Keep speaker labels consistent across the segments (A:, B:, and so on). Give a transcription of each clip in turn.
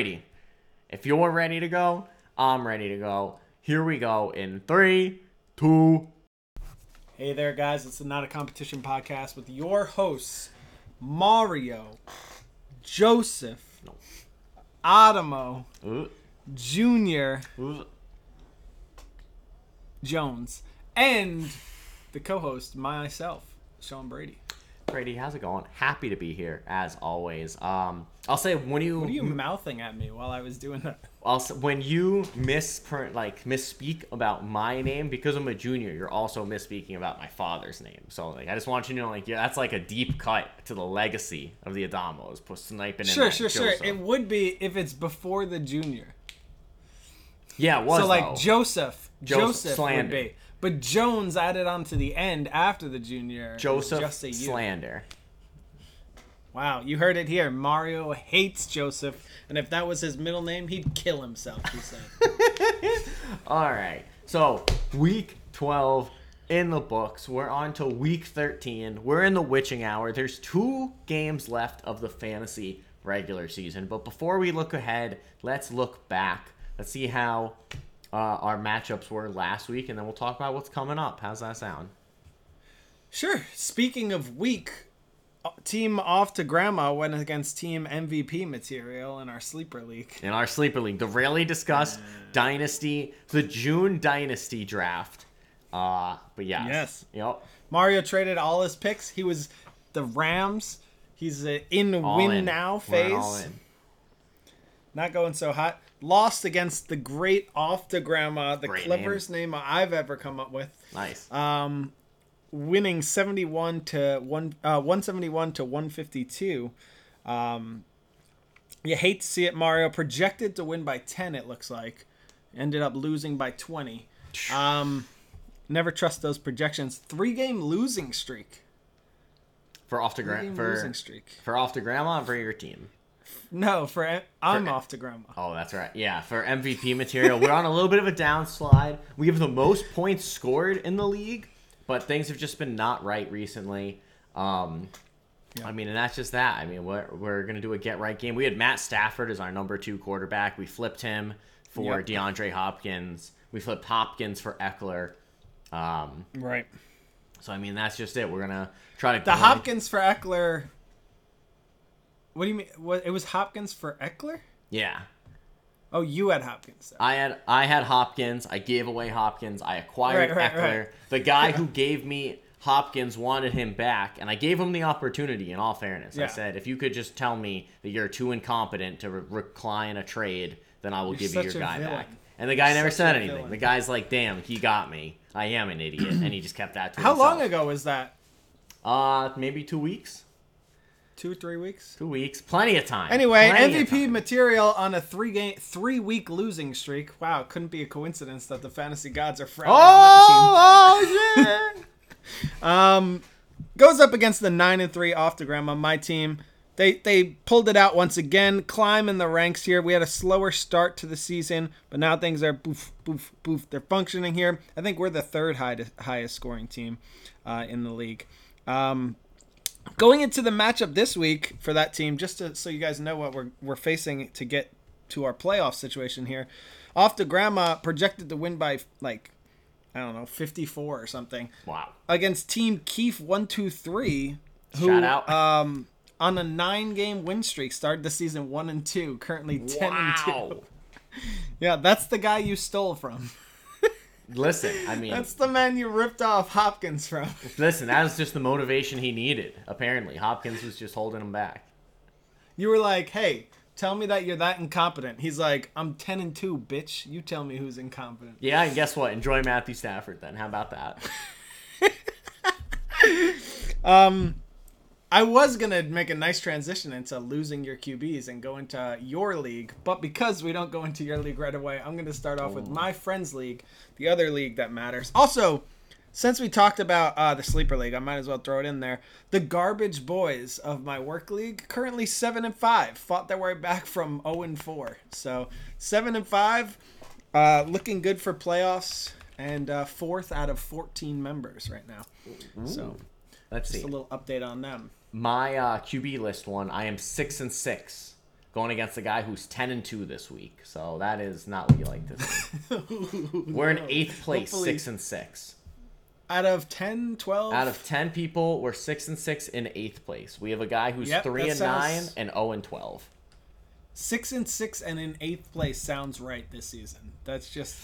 A: Brady, if you're ready to go, I'm ready to go. Here we go in three, two.
B: Hey there, guys. It's the Not a Competition podcast with your hosts, Mario, Joseph, Adamo,
A: Ooh,
B: Junior,
A: ooh.
B: Jones, and the co host, myself, Sean Brady.
A: Brady, how's it going? Happy to be here as always. Um, I'll say when you,
B: What are you mouthing at me while I was doing that?
A: I'll say, when you miss like misspeak about my name because I'm a junior, you're also misspeaking about my father's name. So like, I just want you to know, like, yeah, that's like a deep cut to the legacy of the Adamos, put sniping in
B: Sure,
A: that
B: sure, sure. It would be if it's before the junior.
A: yeah, it was
B: so like
A: though.
B: Joseph,
A: Joseph
B: Joseph, would
A: slander.
B: be, but Jones added on to the end after the junior.
A: Joseph
B: just a U.
A: slander.
B: Wow, you heard it here. Mario hates Joseph, and if that was his middle name, he'd kill himself. He said.
A: All right. So, week 12 in the books. We're on to week 13. We're in the witching hour. There's two games left of the fantasy regular season. But before we look ahead, let's look back. Let's see how uh, our matchups were last week, and then we'll talk about what's coming up. How's that sound?
B: Sure. Speaking of weak, uh, team off to grandma went against team MVP material in our sleeper league.
A: In our sleeper league, the rarely discussed dynasty, the June dynasty draft. Uh, but yes.
B: Yes.
A: Yep.
B: Mario traded all his picks. He was the Rams. He's uh, in
A: All
B: win
A: in.
B: now phase. Not going so hot. Lost against the great off to grandma, the
A: Great
B: cleverest name. I've ever come up with.
A: Nice.
B: um, winning 71 to 1 uh, 171 to 152 um, you hate to see it mario. Projected to win by 10 it looks like. Ended up losing by 20 um, never trust those projections. Three game losing streak.
A: For off to
B: three
A: gra-
B: game
A: for
B: losing streak.
A: for off to grandma and for your team.
B: no for i'm
A: For-
B: off to grandma.
A: Oh, that's right. Yeah, for MVP material, we're on a little bit of a downslide. We have the most points scored in the league, but things have just been not right recently. Um, I mean, and that's just that. I mean, we're, we're going to do a get right game. We had Matt Stafford as our number two quarterback. We flipped him for
B: Yep.
A: DeAndre Hopkins. We flipped Hopkins for Ekeler. Um,
B: right
A: so, I mean, that's just it. We're going to try to.
B: the hopkins for ekeler what do you mean what it was hopkins for ekeler
A: Yeah.
B: Oh you had hopkins
A: I had I had Hopkins. I gave away Hopkins. I acquired
B: Right, right,
A: Ekeler.
B: right.
A: The guy who gave me Hopkins wanted him back, and I gave him the opportunity. In all fairness, I said, if you could just tell me that you're too incompetent to re- recline a trade, then I will give you your guy
B: villain.
A: back. And the guy
B: You're
A: never said anything.
B: villain.
A: The guy's like, "Damn, he got me. I am an idiot," and he just kept that to
B: how
A: himself.
B: long ago was that
A: Uh, maybe two weeks.
B: Two three weeks
A: Two weeks. Plenty of time.
B: Anyway,
A: Plenty
B: MVP
A: time.
B: material on a three game, three week losing streak. Wow, couldn't be a coincidence that the fantasy gods are frowning on
A: Oh, oh shit!
B: that team. Um, goes up against the nine and three off the grandma. My team, they they pulled it out once again. Climb in the ranks here. We had a slower start to the season, but now things are boof boof boof. They're functioning here. I think we're the third high, highest scoring team uh, in the league. Um, going into the matchup this week for that team, just to, so you guys know what we're we're facing to get to our playoff situation here. Off the grandma projected to win by like I don't know 54 or something
A: wow.
B: against Team Keefe 123 who
A: Shout out.
B: um on a nine game win streak started the season one and two, currently ten and two. Yeah, that's the guy you stole from.
A: Listen, I mean,
B: That's the man you ripped off Hopkins from.
A: Listen, that was just the motivation he needed. Apparently, Hopkins was just holding him back.
B: You were like, "Hey, tell me that you're that incompetent." He's like, "I'm ten and two, bitch. You tell me who's incompetent."
A: Yeah, and guess what? Enjoy Matthew Stafford then. How about that?
B: Um, I was gonna make a nice transition into losing your QBs and go into your league, but because we don't go into your league right away, I'm gonna start off with my friends league, the other league that matters. Also, since we talked about uh, the sleeper league, I might as well throw it in there. The garbage boys of my work league, currently seven and five, fought their way back from zero and four. So seven and five, uh, looking good for playoffs, and uh, fourth out of fourteen members right now. So
A: Let's
B: just
A: see.
B: a little update on them.
A: My uh, QB list one, I am six and six. going against a guy who's 10 and 2 this week. So that is not what you like to see. we're in eighth place,
B: Hopefully-
A: 6 and 6.
B: Out of 10, 12?
A: Out of 10 people, we're 6 and 6 in eighth place. We have a guy who's
B: Yep,
A: 3 and
B: sounds-
A: 9 and 0 and 12.
B: six and six and in eighth place sounds right this season. That's just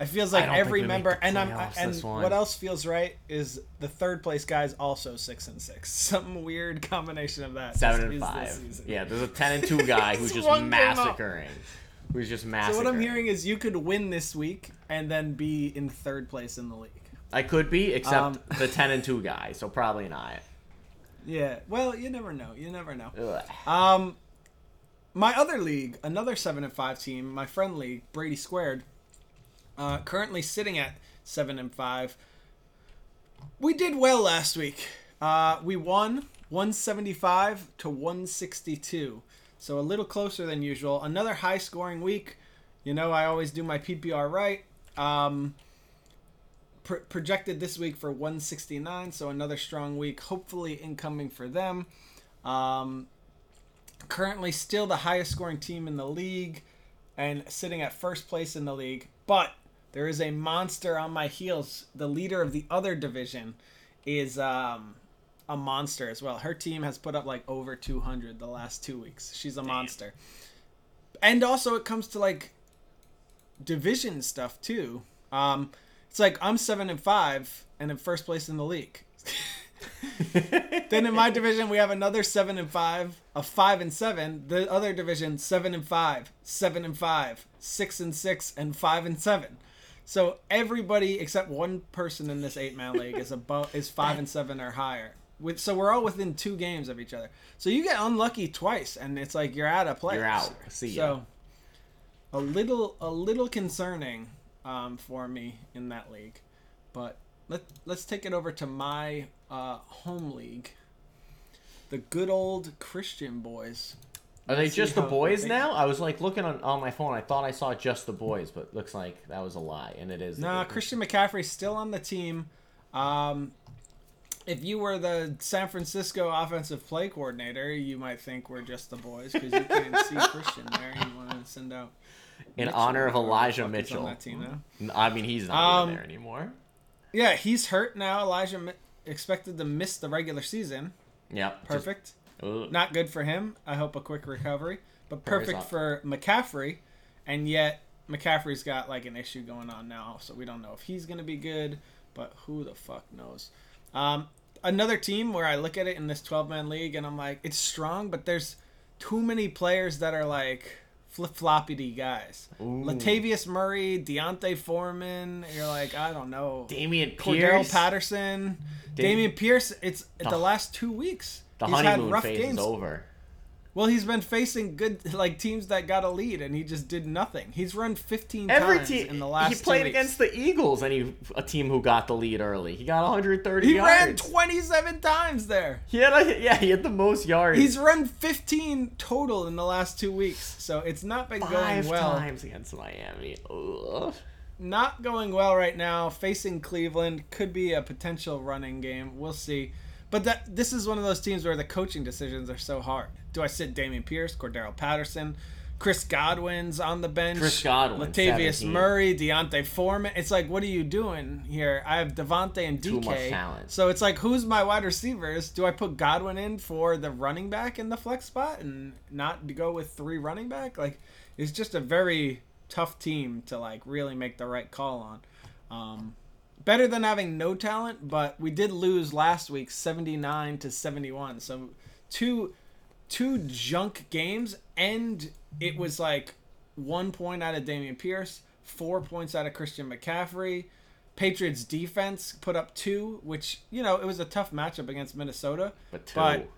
B: it feels like every
A: think we make
B: member and I'm
A: playoffs
B: and what else feels right is the third place guy's also six and six. Some weird combination of that.
A: 7 and 5. Yeah, there's a 10 and 2 guy who's just
B: one game up.
A: massacring. Who's just massacring.
B: So what I'm hearing is you could win this week and then be in third place in the league.
A: I could be, except
B: Um,
A: the 10 and 2 guy, so probably not.
B: Yeah. Well, you never know. You never know.
A: Ugh.
B: Um, my other league, another seven and five team, my friend league, Brady Squared, uh, currently sitting at seven and five. We did well last week. Uh, we won 175 to 162, so a little closer than usual. Another high scoring week. You know, I always do my PPR right. Um, pr- projected this week for 169, so another strong week, hopefully incoming for them. Um, currently still the highest scoring team in the league and sitting at first place in the league. But there is a monster on my heels. The leader of the other division is um, a monster as well. Her team has put up like over 200 the last two weeks. She's a monster. And also, it comes to like division stuff too. Um, it's like I'm seven and five and in first place in the league. then in my division we have another seven and five, a five and seven. The other division seven and five, seven and five, six and six, and five and seven. So everybody except one person in this eight man league is above is five and seven or higher. With so we're all within two games of each other. So you get unlucky twice, and it's like you're out of play.
A: You're out. See ya.
B: So a little a little concerning um, for me in that league, but let let's take it over to my uh, home league. The good old Christian boys.
A: Are they just the boys
B: they-
A: now? I was like looking on, on my phone. I thought I saw just the boys, but looks like that was a lie, and it is. No,
B: Nah, Christian McCaffrey's still on the team. Um, if you were the San Francisco offensive play coordinator, you might think we're just the boys because you can't see Christian there. You want to send out
A: in
B: Mitchell,
A: honor of Elijah
B: is on
A: Mitchell.
B: that team now.
A: I mean, he's not
B: Um,
A: even there anymore.
B: Yeah, he's hurt now. Elijah expected to miss the regular season.
A: Yep. just-
B: Perfect. Not good for him. I hope a quick recovery, but perfect for McCaffrey. And yet McCaffrey's got like an issue going on now, so we don't know if he's gonna be good. But who the fuck knows? Um, another team where I look at it in this 12 man league and I'm like, it's strong, but there's too many players that are like flip floppity guys.
A: Ooh.
B: Latavius Murray, D'Onta Foreman. You're like, I don't know.
A: Dameon
B: Cordarrelle
A: Pierce.
B: Patterson,
A: Dam-
B: Dameon Pierce. It's the,
A: The-
B: last two weeks.
A: The
B: he's had
A: honeymoon
B: rough
A: phase
B: games.
A: is over.
B: Well, he's been facing good like teams that got a lead, and he just did nothing. He's run 15
A: Every
B: times
A: team.
B: in the last.
A: He played against the Eagles, and he a team who got the lead early. He got 130
B: He
A: yards.
B: ran 27 times there.
A: He had a, yeah, he had the most yards.
B: He's run 15 total in the last two weeks, so it's not been
A: five
B: going well.
A: Five times against Miami. Ugh.
B: Not going well right now. Facing Cleveland could be a potential running game. We'll see. But that this is one of those teams where the coaching decisions are so hard. Do I sit Dameon Pierce, Cordarrelle Patterson, Chris Godwin's on the bench,
A: Chris Godwin,
B: Latavius
A: 17.
B: Murray, D'Onta Foreman? It's like, what are you doing here? I have Devontae and
A: Too
B: DK.
A: much talent.
B: So it's like, who's my wide receivers? Do I put Godwin in for the running back in the flex spot and not go with three running back? Like, it's just a very tough team to like really make the right call on. Um, better than having no talent, but we did lose last week, seventy nine to seventy one. So two two junk games, and it was like one point out of Dameon Pierce, four points out of Christian McCaffrey. Patriots defense put up two, which you know it was a tough matchup against Minnesota.
A: But two.
B: But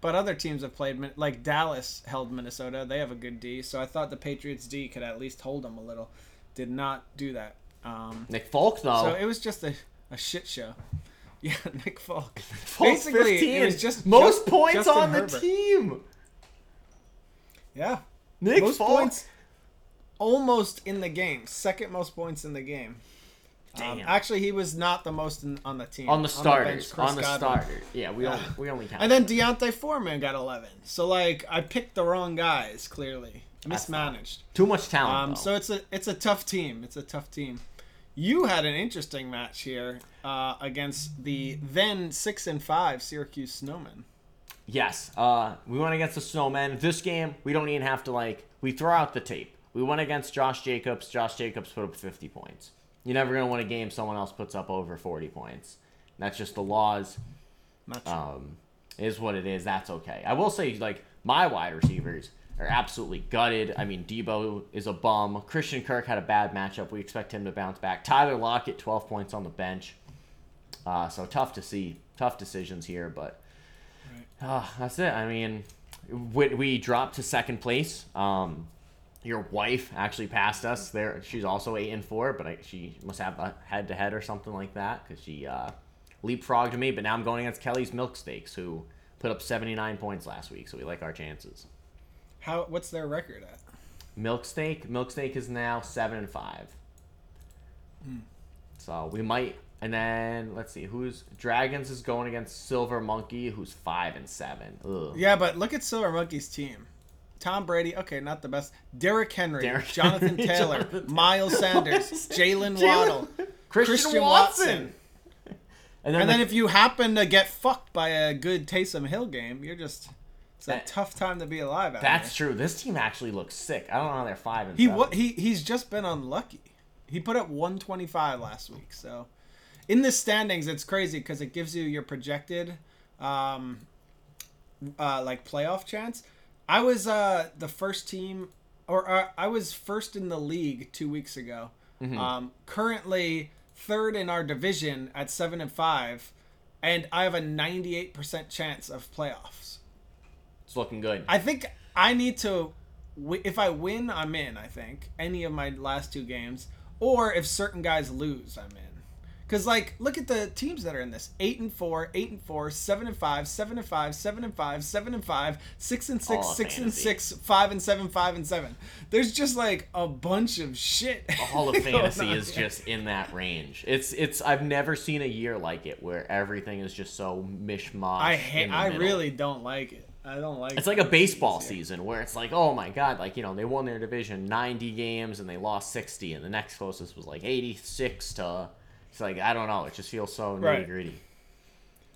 B: but other teams have played like Dallas held Minnesota. They have a good D, so I thought the Patriots D could at least hold them a little. Did not do that. Um,
A: Nick Folk though.
B: so it was just a, a shit show. Yeah, Nick Folk.
A: Folk's
B: Basically,
A: 15.
B: it was just
A: most
B: just-
A: points
B: Justin
A: on the team.
B: Yeah,
A: Nick
B: most
A: Folk.
B: points, almost in the game. Second most points in the game. Um,
A: Damn.
B: actually, he was not the most in, on the team.
A: on the
B: bench,
A: starters, on the
B: Godwin.
A: starters. Yeah, we
B: Yeah.
A: only we only count.
B: And then D'Onta Foreman got 11. So like, I picked the wrong guys. Clearly, mismanaged.
A: too much talent.
B: Um, so it's a it's a tough team. It's a tough team. You had an interesting match here uh, against the then six and five Syracuse Snowmen.
A: Yes, uh, we went against the Snowmen. This game, we don't even have to like. We throw out the tape. We went against Josh Jacobs. Josh Jacobs put up 50 points. You're never gonna win a game someone else puts up over 40 points. That's just the laws.
B: Not true.
A: Um, is what it is. That's okay. I will say, like my wide receivers are absolutely gutted. I mean, Deebo is a bum. Christian Kirk had a bad matchup. We expect him to bounce back. Tyler Lockett, 12 points on the bench. Uh, so tough to see. Tough decisions here, but uh, that's it. I mean, we, we dropped to second place. Um, your wife actually passed us there. She's also eight and four, but I, she must have a head to head or something like that because she uh, leapfrogged me. But now I'm going against Kelly's Milk Steaks, who put up 79 points last week, so we like our chances.
B: How what's their record at?
A: Milk Steak, Milk Steak is now seven and five. Hmm. So we might, and then let's see who's Dragons is going against Silver Monkey, who's five and seven. Ugh.
B: Yeah, but look at Silver Monkey's team. Tom Brady, okay, not the best. Derrick Henry,
A: Derrick
B: Jonathan
A: Henry,
B: Taylor,
A: Jonathan
B: Miles Sanders, Jaylen Waddle,
A: Christian,
B: Christian
A: Watson.
B: Watson.
A: And then,
B: And
A: the-
B: then if you happen to get fucked by a good Taysom Hill game, you're just it's a
A: That-
B: tough time to be alive out
A: that's true. This team actually looks sick. I don't know how they're five and
B: He
A: seven.
B: he he's just been unlucky. He put up 125 last week. So in the standings, it's crazy because it gives you your projected um, uh, like playoff chance. I was uh, the first team, or uh, I was first in the league two weeks ago. Um, currently third in our division at seven and five, and I have a 98% chance of playoffs.
A: It's looking good.
B: I think I need to. If I win, I'm in. I think any of my last two games, or if certain guys lose, I'm in. Cause like, look at the teams that are in this: eight and four, eight and four, seven and five, seven and five, seven and five, seven and five, six and six,
A: All
B: six and six, five and seven, five and seven. There's just like a bunch of shit.
A: All of fantasy is
B: here.
A: just in that range. It's it's. I've never seen a year like it where everything is just so mishmash.
B: I hate. I really don't like it. I don't like.
A: It's like a baseball season where it's like, oh my god, like you know they won their division 90 games and they lost 60, and the next closest was like 86 to. It's like I don't know. It just feels so nitty
B: Right.
A: gritty.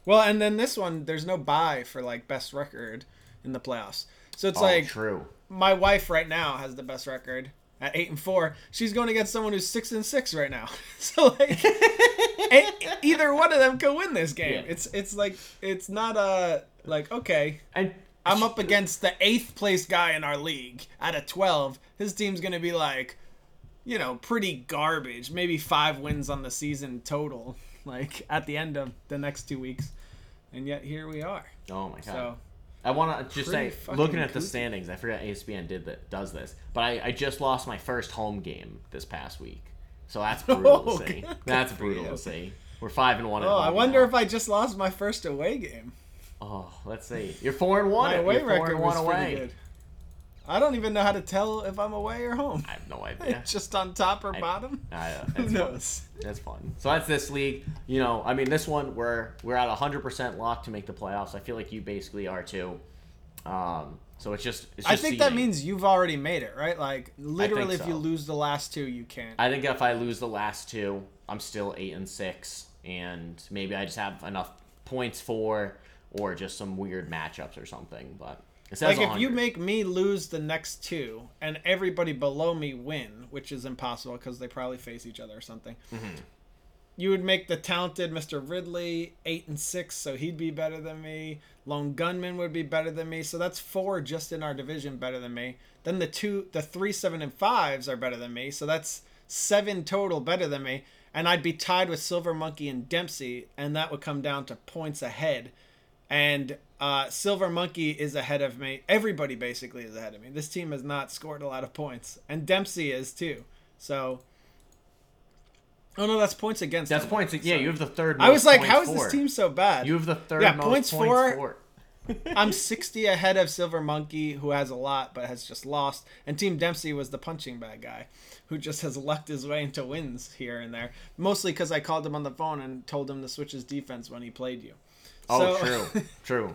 B: Well, and then this one, there's no buy for like best record in the playoffs. So it's
A: Oh,
B: like
A: true.
B: my wife right now has the best record at eight and four. She's going against someone who's six and six right now. So like, either one of them can win this game.
A: Yeah.
B: It's it's like it's not a like okay.
A: And
B: I'm up against the eighth place guy in our league out of twelve. His team's gonna be like, you know, pretty garbage. Maybe five wins on the season total. Like at the end of the next two weeks, and yet here we are.
A: Oh my god.
B: So
A: I want to just say, looking at the standings, I forgot ESPN did that does this, but I, I just lost my first home game this past week, so that's oh, brutal
B: Oh,
A: to see. That's brutal to see. We're five and one. At
B: Oh, I wonder
A: now.
B: if I just lost my first away game.
A: Oh, let's see. You're four and one.
B: My
A: You're
B: away
A: four
B: record
A: and
B: was
A: one
B: pretty
A: away.
B: good. I don't even know how to tell if I'm away or home.
A: I have no idea.
B: just on top or
A: I-
B: bottom.
A: I, uh,
B: Who
A: fun.
B: knows?
A: That's fun. So that's this league. You know, I mean, this one we're we're at 100% locked to make the playoffs. I feel like you basically are too. Um, so it's just. It's just
B: I think that means you've already made it, right? Like literally, if you lose the last two, you can't.
A: I think if I lose the last two, I'm still eight and six, and maybe I just have enough points for, or just some weird matchups or something. But it says
B: like if you
A: 100.
B: make me lose the next two and everybody below me win, which is impossible because they probably face each other or something.
A: Mm-hmm.
B: You would make the talented Mr. Ridley eight and six, so he'd be better than me. Lone Gunman would be better than me, so that's four just in our division better than me. Then the two, the three, seven, and fives are better than me, so that's seven total better than me. And I'd be tied with Silver Monkey and Dempsey, and that would come down to points ahead and uh, Silver Monkey is ahead of me. Everybody basically is ahead of me. This team has not scored a lot of points, and Dempsey is too. So, oh no, that's points against.
A: That's
B: him.
A: points. Yeah,
B: So-
A: you have the third.
B: I was like, how is this team so bad?
A: You have the third
B: Yeah,
A: most
B: points
A: points,
B: for-
A: for.
B: I'm 60 ahead of Silver Monkey, who has a lot but has just lost, and Team Dempsey was the punching bag guy, who just has lucked his way into wins here and there. Mostly because I called him on the phone and told him to switch his defense when he played you.
A: Oh,
B: So-
A: true, true.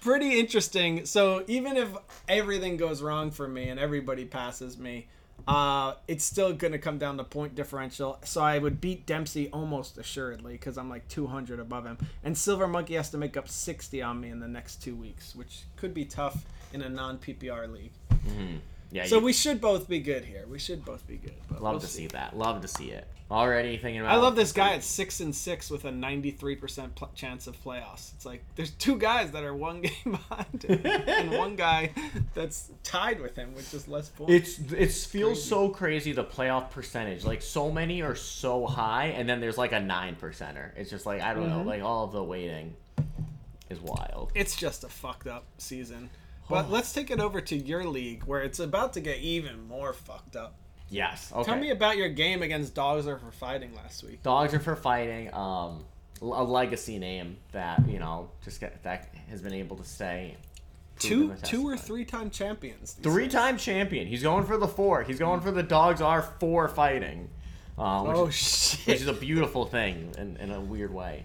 B: pretty interesting. So even if everything goes wrong for me and everybody passes me, uh, it's still gonna come down to point differential. So I would beat Dempsey almost assuredly because I'm like 200 above him, and Silver Monkey has to make up 60 on me in the next two weeks, which could be tough in a non PPR league.
A: Yeah,
B: So
A: you
B: we should both be good here. We should both be good.
A: Love
B: we'll
A: to
B: see.
A: see that. Love to see it. Already thinking about.
B: I love this guy at six and six with a 93% pl- chance of playoffs. It's like there's two guys that are one game behind him, and one guy that's tied with him which is less points.
A: It's it feels so crazy the playoff percentage. Like so many are so high, and then there's like a nine percenter. It's just like I don't
B: Mm-hmm.
A: know. Like all of the waiting is wild.
B: It's just a fucked up season. But let's take it over to your league where it's about to get even more fucked up.
A: Yes. Okay.
B: Tell me about your game against Dogs Are for Fighting last week.
A: Dogs are for fighting. Um, a legacy name that you know just get, that has been able to stay.
B: Two, two or three time champions.
A: Three
B: days.
A: time champion. He's going for the four. He's going for the dogs are for fighting. Uh, which,
B: Oh
A: is,
B: shit!
A: which is a beautiful thing in, in a weird way.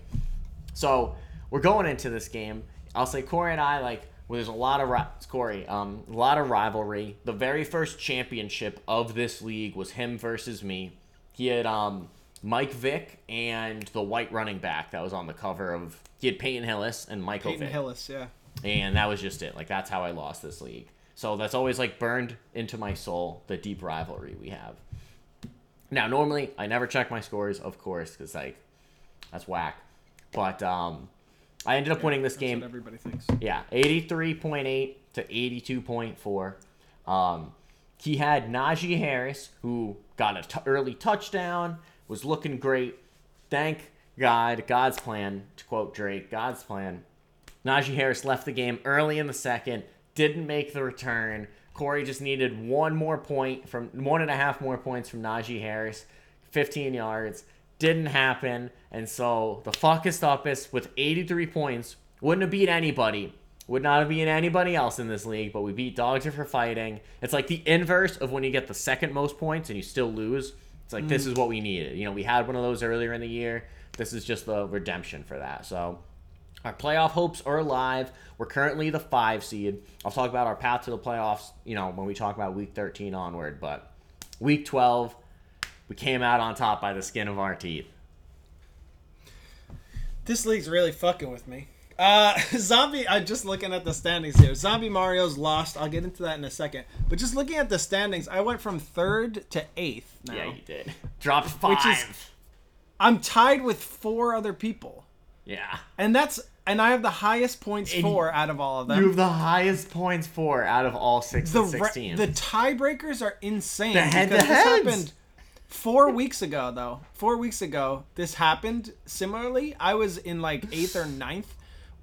A: So we're going into this game. I'll say Corey and I like. Well, there's a lot of ri- Corey, um, a lot of rivalry. The very first championship of this league was him versus me. He had um, Mike Vick and the white running back that was on the cover of. He had Peyton Hillis and Michael Vick.
B: Peyton
A: Vick
B: Hillis, yeah.
A: and that was just it. Like that's how I lost this league. So that's always like burned into my soul the deep rivalry we have. Now normally I never check my scores, of course, because like that's whack. But um, I ended up winning this
B: That's
A: game.
B: what everybody thinks.
A: Yeah, 83.8 to 82.4. Um, he had Najee Harris, who got a t- early touchdown, was looking great. Thank God, God's plan, to quote Drake, God's plan. Najee Harris left the game early in the second, didn't make the return. Corey just needed one more point from one and a half more points from Najee Harris, 15 yards. Didn't happen, and so the fuckest uppest with 83 points wouldn't have beat anybody. Would not have beaten anybody else in this league, but we beat Dogs Are for Fighting. It's like the inverse of when you get the second most points and you still lose. It's like this mm. is what we needed. You know, we had one of those earlier in the year. This is just the redemption for that. So our playoff hopes are alive. We're currently the five seed. I'll talk about our path to the playoffs, you know, when we talk about week 13 onward. But week 12, we came out on top by the skin of our teeth.
B: This league's really fucking with me. Uh, Zombie, I'm just looking at the standings here. Zombie Mario's lost. I'll get into that in a second. But just looking at the standings, I went from third to eighth now.
A: Yeah, you did. Dropped five.
B: Which is- I'm tied with four other people.
A: yeah.
B: And that's and I have the highest points
A: And
B: for out of all of them.
A: You have the highest points for out of all six
B: the
A: and 16.
B: the tiebreakers are insane.
A: The head-to-heads.
B: happened four weeks ago, though. Four weeks ago, this happened. Similarly, I was in like eighth or ninth,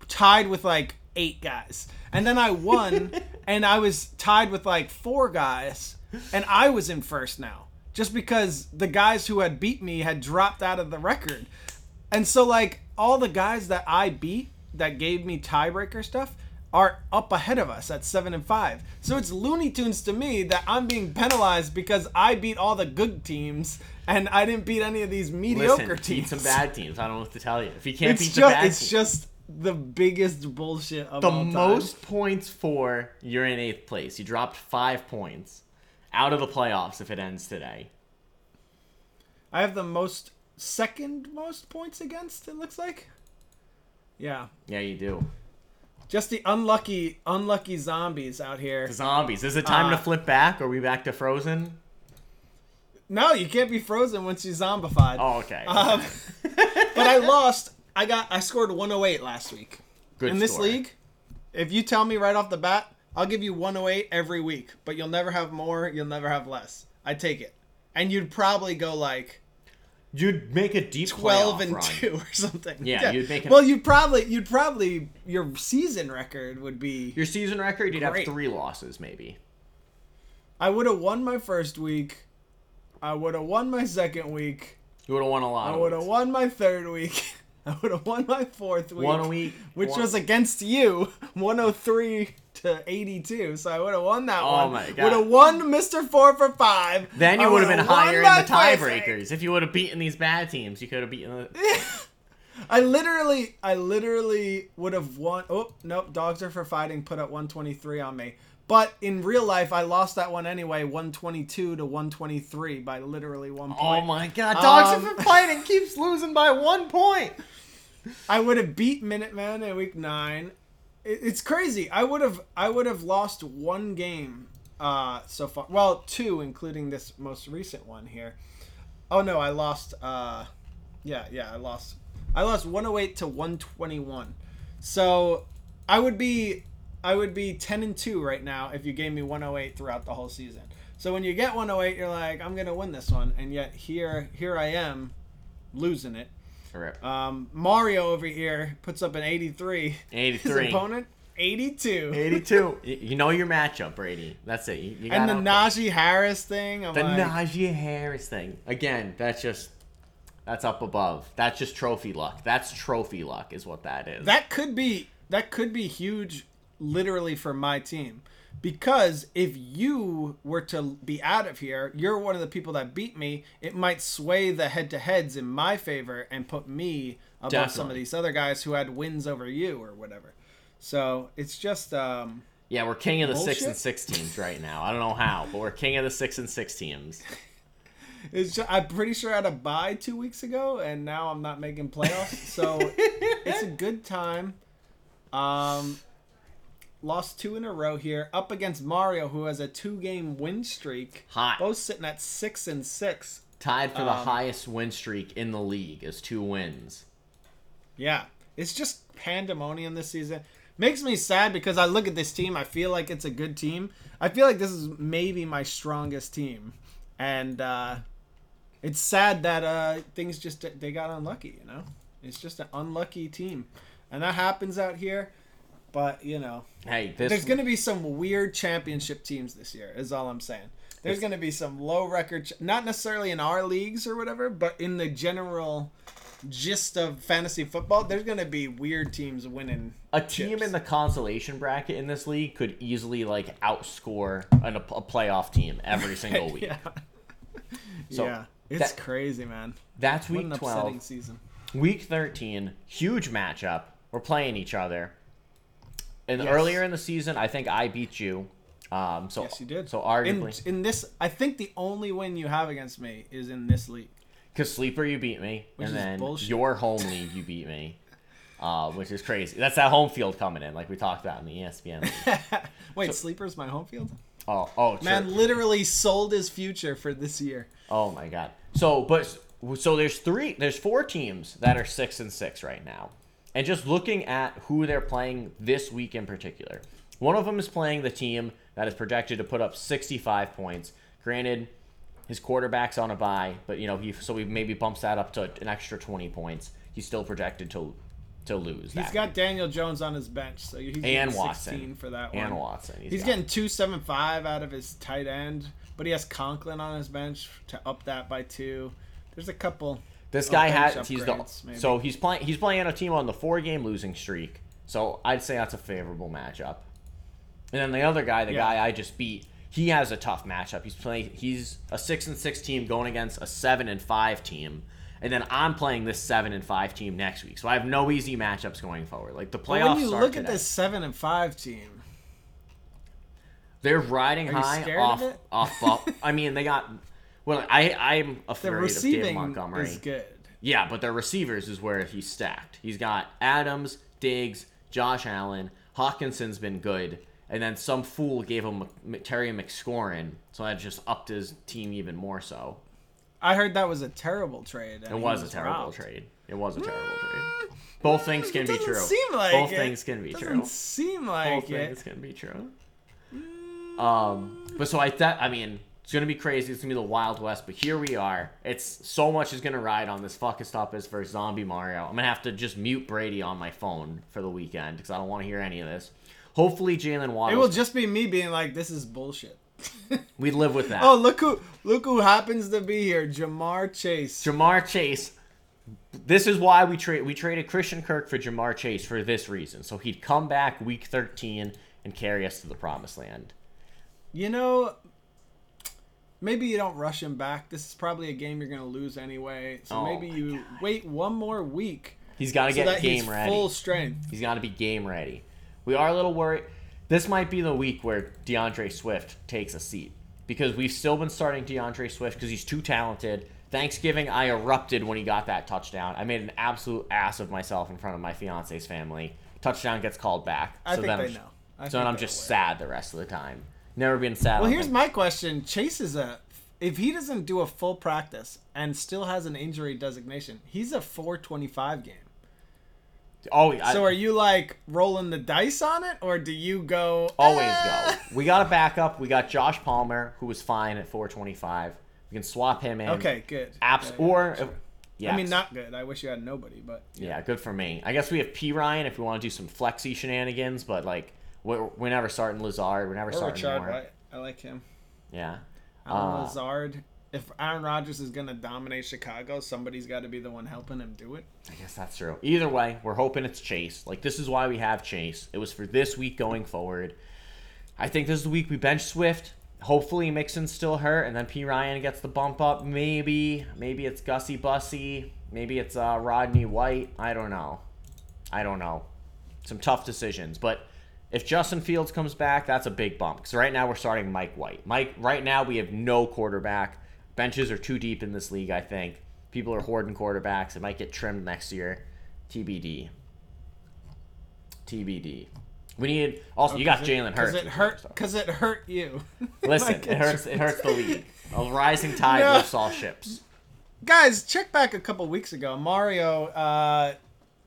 B: tied with like eight guys, and then I won, and I was tied with like four guys, and I was in first now, just because the guys who had beat me had dropped out of the record, and so like all the guys that I beat that gave me tiebreaker stuff are up ahead of us at seven and five. So it's Looney Tunes to me that I'm being penalized because I beat all the good teams and I didn't beat any of these mediocre
A: Listen,
B: teams.
A: beat some bad teams. I don't know what to tell you. If you can't
B: It's
A: beat the
B: just
A: bad
B: it's
A: teams,
B: just the biggest bullshit of
A: the
B: all time.
A: most points for you're in eighth place. You dropped five points out of the playoffs if it ends today.
B: I have the most second most points against. It looks like. Yeah,
A: Yeah, you do.
B: Just the unlucky unlucky zombies out here.
A: Zombies. Is it time
B: Uh,
A: to flip back? Are we back to Frozen?
B: No, you can't be frozen once you zombified.
A: Oh, okay.
B: Um, but I lost. I got. I scored 108 last week.
A: Good
B: in this league, if you tell me right off the bat, I'll give you 108 every week, but you'll never have more. You'll never have less. I take it, and you'd probably go like
A: You'd make a deep
B: 12 and
A: run.
B: two or something.
A: Yeah, you'd make an-
B: Well, you'd probably. You'd probably. Your season record would be.
A: Your season record, you'd
B: Great.
A: have three losses, maybe.
B: I would have won my first week. I would have won my second week.
A: You would have won a lot.
B: I would have won my third week. I would have won my fourth week.
A: One week,
B: which
A: one-
B: was against you, 103 to 82. So I would have won that
A: Oh
B: one.
A: my God.
B: Would have won Mr. Four for Five.
A: Then you would have been higher in the tiebreakers. If you would have beaten these bad teams, you could have beaten the.
B: I literally, I literally would have won. Oh nope, dogs are for fighting. Put up 123 on me. But in real life, I lost that one anyway, 122 to 123 by literally one point.
A: Oh my god, Dogs
B: Um,
A: Are for Fighting keeps losing by one point.
B: I would have beat Minuteman in week nine. It, it's crazy. I would have, I would have lost one game uh, so far. Well, two, including this most recent one here. Oh no, I lost. Uh, yeah, yeah, I lost. I lost 108 to 121. So I would be I would be 10 and 2 right now if you gave me 108 throughout the whole season. So when you get 108, you're like, I'm gonna win this one, and yet here here I am, losing it.
A: Rip.
B: Um, Mario over here puts up an 83. His
A: 83.
B: opponent 82.
A: 82. Y- You know your matchup, Brady. That's it. You, you
B: And the
A: gotta-
B: Najee Harris thing, I'm
A: The
B: like,
A: Najee Harris thing. Again, that's just that's up above. That's just trophy luck. That's trophy luck is what that is.
B: that could be that could be huge literally for my team because if you were to be out of here you're one of the people that beat me it might sway the head-to-heads in my favor and put me above some of these other guys who had wins over you or whatever. So it's just um
A: yeah, we're king of the six and six teams right now. I don't know how, but we're king of the six and six teams.
B: it's ju- i'm pretty sure i had a bye two weeks ago and now i'm not making playoffs. So it's a good time. Um lost two in a row here up against mario who has a two game win streak.
A: Hot.
B: both sitting at six and six.
A: Tied for the
B: Um,
A: highest win streak in the league is two wins.
B: yeah it's just pandemonium this season. Makes me sad because i look at this team i feel like it's a good team. I feel like this is maybe my strongest team. And uh it's sad that uh things just they got unlucky you know? It's just an unlucky team. And that happens out here but you know
A: Hey,
B: there's going to be some weird championship teams this year is all i'm saying there's going to be some low record ch- not necessarily in our leagues or whatever but in the general gist of fantasy football there's going to be weird teams winning
A: a team
B: chips.
A: in the consolation bracket in this league could easily like outscore an, a playoff team every single week.
B: yeah
A: So,
B: yeah it's
A: that-
B: crazy man
A: That's
B: what
A: week
B: an upsetting
A: 12.
B: season
A: Week 13, huge matchup. We're playing each other. And
B: Yes.
A: earlier in the season, I think I beat you. Um, so
B: yes you did
A: So
B: in,
A: arguably,
B: in this i think the only win you have against me is in this league
A: because sleeper you beat me,
B: Which
A: and
B: is
A: then
B: bullshit.
A: your home league you beat me, uh, which is crazy. That's that home field coming in, like we talked about in the ESPN. League.
B: wait sleeper's my home field
A: oh, oh,
B: man
A: sure.
B: literally sold his future for this year
A: Oh my god. So, but so there's three, there's four teams that are six and six right now, and just looking at who they're playing this week in particular, one of them is playing the team that is projected to put up 65 points. Granted, his quarterback's on a bye, but you know he so he maybe bumps that up to an extra 20 points. He's still projected to to lose.
B: He's got Daniel Jones on his bench, so he's getting
A: and
B: 16
A: Watson
B: for that one.
A: and Watson.
B: He's
A: got-
B: getting two seven five out of his tight end, but he has Conklin on his bench to up that by two. There's a couple.
A: This
B: Oh,
A: guy had he's the
B: maybe.
A: so he's playing he's playing a team on the four game losing streak. So I'd say that's a favorable matchup. And then the other guy, the
B: Yeah.
A: guy I just beat, he has a tough matchup. He's playing he's a six and six team going against a seven and five team. And then I'm playing this seven and five team next week. So I have no easy matchups going forward. Like the
B: But
A: playoffs
B: when you look at this seven and five team,
A: They're riding
B: Are
A: high off off I mean, they got well, I I'm afraid of David Montgomery.
B: is good.
A: Yeah, but their receivers is where he's stacked. He's got Adams, Diggs, Josh Allen, Hockenson's been good, and then some fool gave him Terry McScorin, so that just upped his team even more so.
B: I heard that was a terrible trade.
A: It
B: he
A: was a terrible
B: robbed.
A: trade. It was a terrible trade. Both things can
B: It
A: be true.
B: Seem like
A: Both
B: it.
A: things can be
B: doesn't
A: true.
B: Seem like
A: Both
B: like
A: things
B: it.
A: can be true. Um, but so I thought, I mean, it's gonna be crazy. It's gonna be the Wild West. But here we are. It's so much is gonna ride on this fucking stop is versus Zombie Mario. I'm gonna have to just mute Brady on my phone for the weekend because I don't want to hear any of this. Hopefully, Jalen
B: It will just be me being like, "This is bullshit."
A: We live with that.
B: Oh, look who look who happens to be here, Ja'Marr Chase.
A: Ja'Marr Chase this is why we trade we traded Christian Kirk for Ja'Marr Chase for this reason. So he'd come back week 13 and carry us to the promised land.
B: You know, maybe you don't rush him back. This is probably a game you're going to lose anyway. So
A: Oh
B: maybe you
A: God.
B: wait one more week
A: He's got to
B: so
A: get
B: that
A: game
B: he's
A: ready.
B: full strength.
A: He's got to be game ready. We are a little worried. This might be the week where D'Andre Swift takes a seat because we've still been starting D'Andre Swift because he's too talented. Thanksgiving, I erupted when he got that touchdown. I made an absolute ass of myself in front of my fiance's family. Touchdown gets called back.
B: I
A: so
B: think
A: then
B: they
A: I'm,
B: know. I
A: so then I'm just sad the rest of the time. Never been sad.
B: Well, here's
A: the-
B: my question. Chase is a if he doesn't do a full practice and still has an injury designation, he's a 425 game.
A: oh, I,
B: So are you like rolling the dice on it or do you go
A: always go. Ah. We got a backup. We got Josh Palmer, who was fine at 425. We can swap him in.
B: Okay, good.
A: Apps
B: Yeah, yeah,
A: or
B: sure.
A: yeah,
B: I mean not good. I wish you had nobody, but
A: Yeah, good for me. I guess we have Perine if we want to do some flexy shenanigans, but like we're, we're never starting Lazard. We're never
B: or
A: starting
B: Richard
A: Moore.
B: White. I like him.
A: Yeah.
B: Allen
A: Uh,
B: Lazard. If Aaron Rodgers is gonna dominate Chicago, somebody's got to be the one helping him do it.
A: I guess that's true. Either way, we're hoping it's Chase. Like this is why we have Chase. It was for this week going forward. I think this is the week we bench Swift. Hopefully Mixon's still hurt, and then Perine gets the bump up. Maybe, maybe it's Gussie Bussy. Maybe it's uh, Rodney White. I don't know. I don't know. Some tough decisions, but if Justin Fields comes back, that's a big bump. Because right now we're starting Mike White. Mike, right now we have no quarterback. Benches are too deep in this league. I think people are hoarding quarterbacks. It might get trimmed next year. TBD. TBD. We need also. you got Jalen Hurts.
B: because it hurt. Because it hurt you.
A: Listen, it hurts. It hurts the league. A rising tide
B: No.
A: lifts all ships.
B: Guys, check back a couple weeks ago. Mario uh,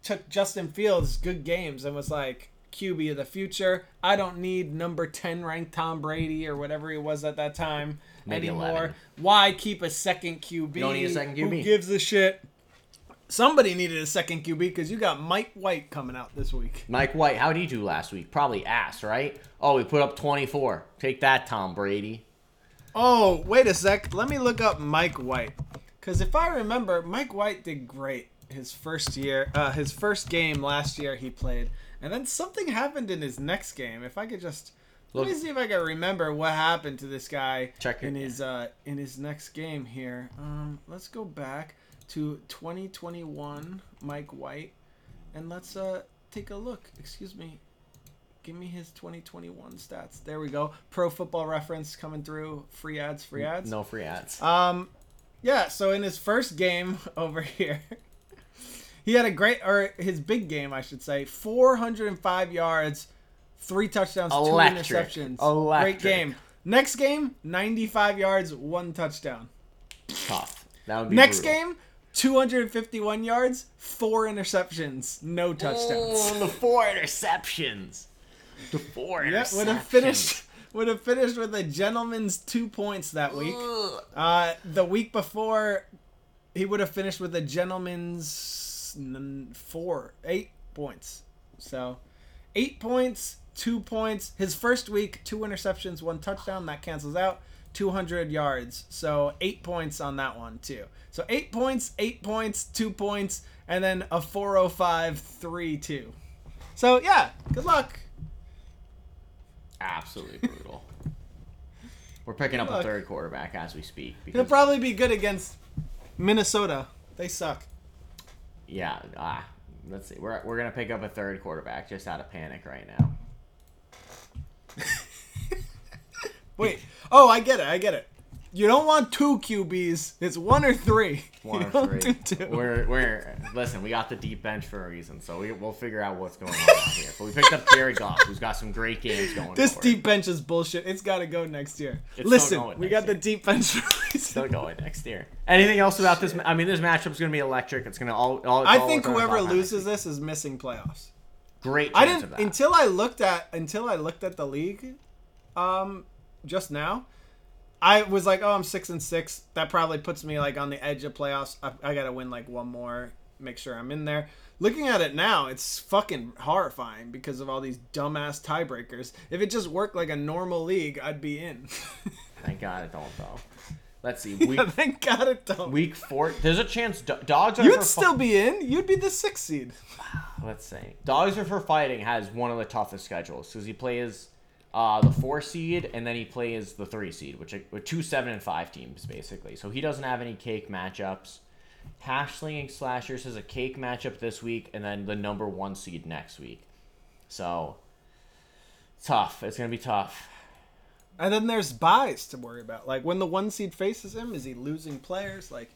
B: took Justin Fields' good games and was like QB of the future. I don't need number ten ranked Tom Brady or whatever he was at that time
A: Maybe
B: anymore.
A: 11.
B: Why keep a second QB?
A: don't need a second QB.
B: Who gives a shit? Somebody needed a second QB because you got Mike White coming out this week.
A: Mike White, how did he do last week? Probably ass, right? Oh, we put up 24. Take that, Tom Brady.
B: Oh, wait a sec. Let me look up Mike White. Because if I remember, Mike White did great his first year, uh, his first game last year he played. And then something happened in his next game. If I could just.
A: Look-
B: let me see if I can remember what happened to this guy
A: Check it.
B: in his uh, in his next game here. Um, let's go back to 2021, Mike White, and let's uh, take a look. Excuse me. Give me his 2021 stats. There we go. Pro Football Reference coming through. Free ads, free ads.
A: No free ads.
B: Um, yeah. So in his first game over here, he had a great, or his big game, I should say, 405 yards, three touchdowns,
A: Electric.
B: two interceptions.
A: Electric.
B: Great game. Next game, 95 yards, one touchdown.
A: Tough. That would be
B: Next
A: brutal.
B: game, 251 yards, four interceptions, no touchdowns.
A: Oh, the four interceptions. The four
B: Yeah,
A: interceptions.
B: would have finished. Would have finished with a gentleman's two points that week. Uh, the week before, he would have finished with a gentleman's four, eight points. So, eight points, two points. His first week, two interceptions, one touchdown. That cancels out. 200 yards. So, eight points on that one, too. So, eight points, eight points, two points, and then a 405 3 2. So, yeah, good luck.
A: Absolutely brutal. We're picking up a third quarterback as we speak.
B: He'll probably be good against Minnesota. They suck.
A: Yeah, ah, let's see. We're, we're to pick up a third quarterback just out of panic right now.
B: Wait. Oh, I get it. I get it. You don't want two QBs. It's one or three.
A: One or three. We're we're listen. We got the deep bench for a reason, so we, we'll figure out what's going on out here. But we picked up Gary Goff, who's got some great games going.
B: this deep bench is bullshit. It's got to go next year.
A: It's
B: Listen,
A: going
B: we got the deep bench for a reason.
A: still going next year. Anything else about this? I mean, this matchup's gonna be electric. It's gonna all. all
B: I
A: all
B: think whoever loses this is missing playoffs.
A: great.
B: I didn't until I looked at until I looked at the league, um, just now. I was like, oh, I'm six and six. That probably puts me like on the edge of playoffs. I, I gotta win like one more, make sure I'm in there. Looking at it now, it's fucking horrifying because of all these dumbass tiebreakers. If it just worked like a normal league, I'd be in.
A: Thank God it don't though. Let's see. Week,
B: Thank God it don't.
A: week four. There's a chance do- dogs are
B: You'd
A: for fi-
B: still be in. You'd be the sixth seed.
A: Let's see. Dogs are for fighting has one of the toughest schedules because he plays uh, the four seed and then he plays the three seed, which are two seven and five teams basically. So he doesn't have any cake matchups. Hashling Slashers has a cake matchup this week and then the number one seed next week. So tough. It's gonna be tough.
B: And then there's buys to worry about. Like when the one seed faces him, is he losing players? Like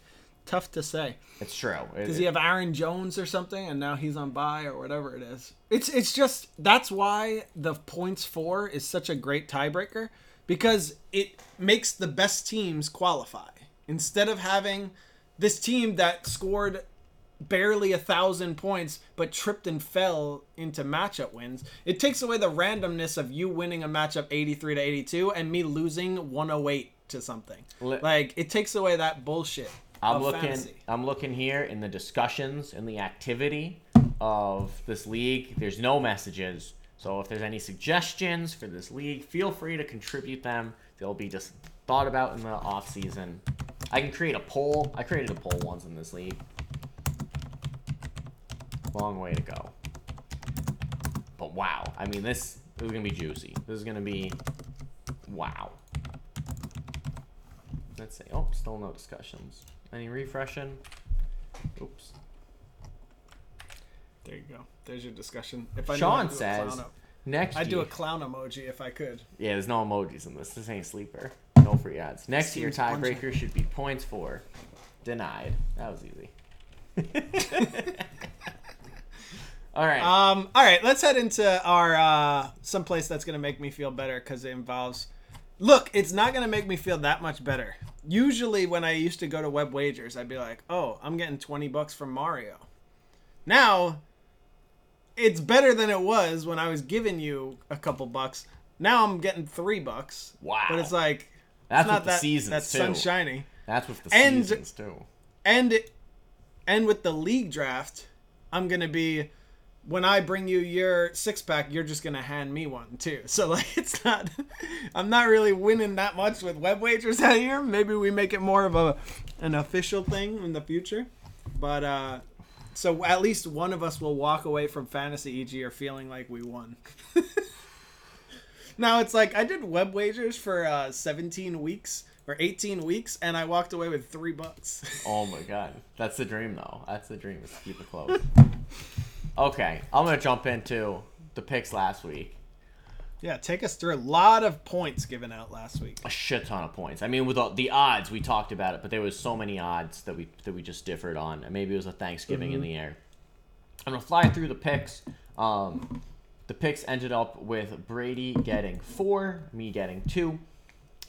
B: tough to say.
A: It's true. It-
B: Does he have Aaron Jones or something, and now he's on buy or whatever it is? It's it's just that's why the points for is such a great tiebreaker because it makes the best teams qualify instead of having this team that scored barely a thousand points but tripped and fell into matchup wins. It takes away the randomness of you winning a matchup 83 to 82 and me losing 108 to something. Like it takes away that bullshit.
A: I'm looking.
B: fantasy.
A: I'm looking here in the discussions and the activity of this league. There's no messages, so if there's any suggestions for this league, feel free to contribute them. They'll be just thought about in the off season. I can create a poll. I created a poll once in this league. Long way to go. But wow, I mean this, this is gonna be juicy. This is gonna be wow. Let's see. Oh, still no discussions. Any refreshing? Oops.
B: There you go. There's your discussion. If I knew
A: Sean
B: to do a
A: says
B: clown,
A: next
B: I'd do a clown emoji if I could.
A: Yeah, there's no emojis in this. This ain't sleeper. No free ads. Next year,
B: Seems of-
A: tiebreaker should be points for. Denied. That was easy. All right.
B: Um. All right. Let's head into our uh someplace that's gonna make me feel better because it involves. Look, it's not gonna make me feel that much better. Usually, when I used to go to Web Wagers, I'd be like, "Oh, I'm getting twenty bucks from Mario." Now, it's better than it was when I was giving you a couple bucks. Now I'm getting three bucks.
A: Wow.
B: But it's like
A: That's
B: it's not that
A: seasons,
B: that's
A: too.
B: sunshiny.
A: That's with the
B: and-
A: seasons too.
B: and and with the league draft, I'm gonna be when I bring you your six pack, you're just gonna hand me one too. So like, it's not. I'm not really winning that much with web wagers out here. Maybe we make it more of a an official thing in the future, but uh. So at least one of us will walk away from fantasy EG or feeling like we won. now it's like I did web wagers for uh, 17 weeks or 18 weeks, and I walked away with three bucks.
A: Oh my god, that's the dream though. That's the dream is to keep it close. okay, I'm gonna jump into the picks last week.
B: Yeah, take us through a lot of points given out last week.
A: a shit ton of points. I mean, with all, the odds, we talked about it, but there was so many odds that we that we just differed on. And maybe it was a Thanksgiving in the air. I'm gonna fly through the picks. Um, the picks ended up with Brady getting four, me getting two.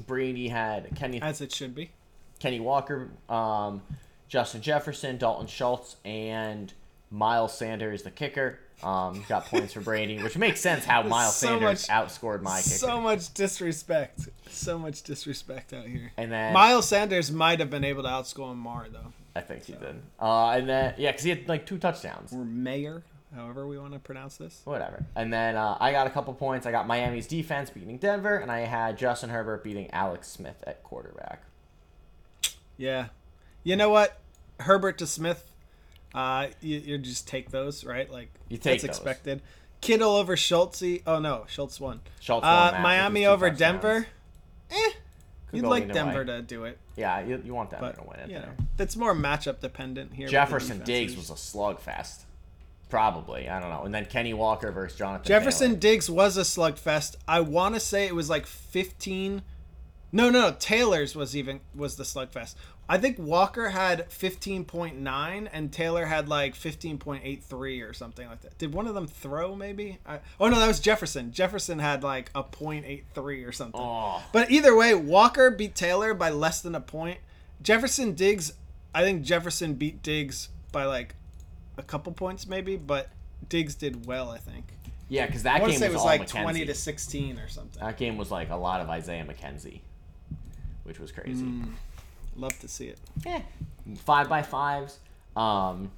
A: Brady had Kenny
B: As it should be.
A: Kenny Walker, um, Justin Jefferson, Dalton Schultz, and Miles Sanders, the kicker. Um, got points for Brady, which makes sense how Miles
B: So
A: Sanders
B: much-
A: outscored my kicker.
B: So much disrespect. So much disrespect out here.
A: and then
B: Miles Sanders might have been able to outscore Mar though.
A: I think he did. Uh, and then yeah, because he had like two touchdowns.
B: Or Mayer, however we want to pronounce this.
A: Whatever. And then uh, I got a couple points. I got Miami's defense beating Denver, and I had Justin Herbert beating Alex Smith at quarterback.
B: Yeah. You know what? Herbert to Smith. Uh, you, you just take those, right? Like
A: You take
B: that's
A: those.
B: expected. Kittle over Schultz. Oh no, Schultz won.
A: Schultz won
B: Uh, Miami over. Denver. Eh.
A: Could
B: You'd like Denver
A: way.
B: to do it,
A: Yeah, you, you want Denver
B: but
A: to win it
B: you know, that's more matchup dependent here.
A: Jefferson Diggs was a slugfest. Probably. I don't know. And then Kenny Walker versus Jonathan
B: Jefferson
A: Taylor.
B: Diggs was a slugfest. I want to say it was like 15. No, no, no. Taylor's was even was the slugfest. I think Walker had 15.9 and Taylor had like 15.83 or something like that. Did one of them throw maybe? I, oh no, that was Jefferson. Jefferson had like a .83 or something.
A: Oh,
B: But either way, Walker beat Taylor by less than a point. Jefferson Diggs, I think Jefferson beat Diggs by like a couple points maybe, but Diggs did well, I think.
A: yeah, because
B: I
A: that
B: want
A: game
B: say
A: was,
B: it was like
A: McKenzie.
B: 20 to 16 or something.
A: That game was like a lot of Isaiah McKenzie, which was crazy.
B: Mm. Love to see it.
A: Eh, five by fives. Um,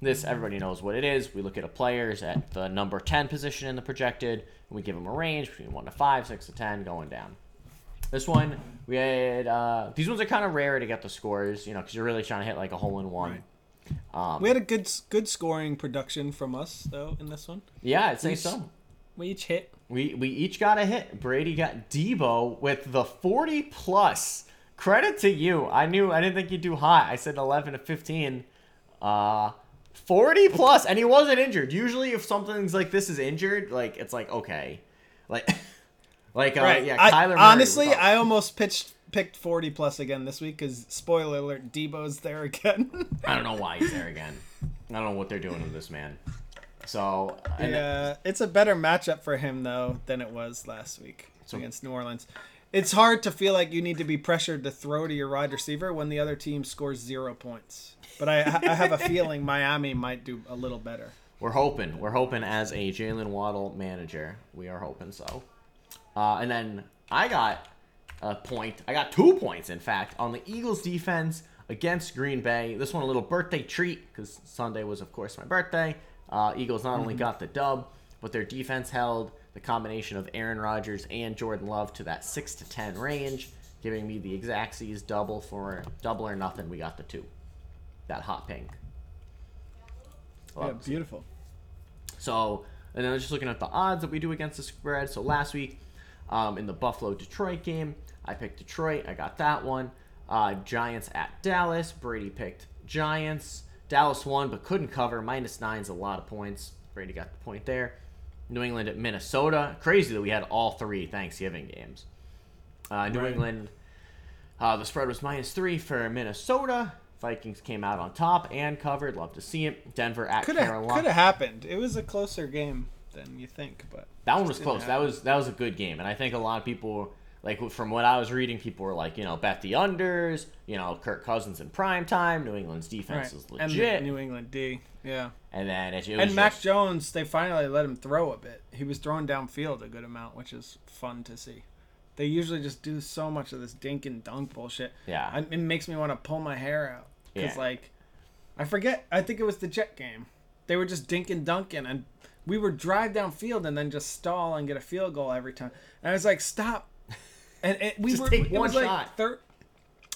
A: this everybody knows what it is. We look at a players at the number ten position in the projected, and we give them a range between one to five, six to ten, going down. This one we had. Uh, these ones are kind of rare to get the scores, you know, because you're really trying to hit like a hole in one. Um,
B: We had a good good scoring production from us though in this one.
A: yeah, I'd say
B: we-
A: so.
B: We each hit.
A: We we each got a hit. Brady got Deebo with the 40 plus. Credit to you. I knew I didn't think you'd do hot. I said 11 to 15. Uh 40 plus and he wasn't injured. Usually if something's like this is injured, like it's like okay. Like like uh, yeah,
B: I-
A: Kyler Murray
B: honestly. I almost pitched picked 40 plus again this week because spoiler alert, Deebo's there again.
A: I don't know why he's there again. I don't know what they're doing with this man. So
B: yeah, it's a better matchup for him though than it was last week
A: So-
B: against New Orleans. It's hard to feel like you need to be pressured to throw to your wide receiver when the other team scores zero points. But I, I have a feeling Miami might do a little better.
A: We're hoping. We're hoping as a Jaylen Waddle manager. We are hoping so. Uh, and then I got a point. I got two points, in fact, on the Eagles defense against Green Bay. This one a little birthday treat because Sunday was, of course, my birthday. Uh, Eagles not only got the dub, but their defense held the combination of Aaron Rodgers and Jordan Love to that six to ten range, giving me the exact C's double for double or nothing. We got the two. That hot pink.
B: Yeah,
A: Love
B: beautiful.
A: So, and then just looking at the odds that we do against the spread. So last week, um, in the Buffalo Detroit game, I picked Detroit. I got that one. Uh, Giants at Dallas. Brady picked Giants. Dallas won but couldn't cover. Minus nine's a lot of points. Brady got the point there. New England at Minnesota. Crazy that we had all three Thanksgiving games. Uh, New
B: Right.
A: England. Uh, the spread was minus three for Minnesota. Vikings came out on top and covered. Love to see it. Denver at
B: Could
A: Carolina.
B: could have happened. It was a closer game than you think, but
A: That one was close. That was that was a good game, and I think a lot of people like from what I was reading, people were like, you know, bet the unders. You know, Kirk Cousins in prime time. New England's defense is
B: And the
A: legit,
B: New England D, yeah.
A: and then it, it was
B: And Mac
A: just-
B: Jones, they finally let him throw a bit. He was throwing downfield a good amount, which is fun to see. They usually just do so much of this dink and dunk bullshit.
A: Yeah.
B: I- it makes me want to pull my hair out because,
A: Yeah.
B: like, I forget. I think it was the Jet game. They were just dink and dunking, and we would drive downfield and then just stall and get a field goal every time. And I was like, stop. And it, we
A: Just
B: were.
A: take
B: it
A: one
B: was like
A: shot.
B: Third.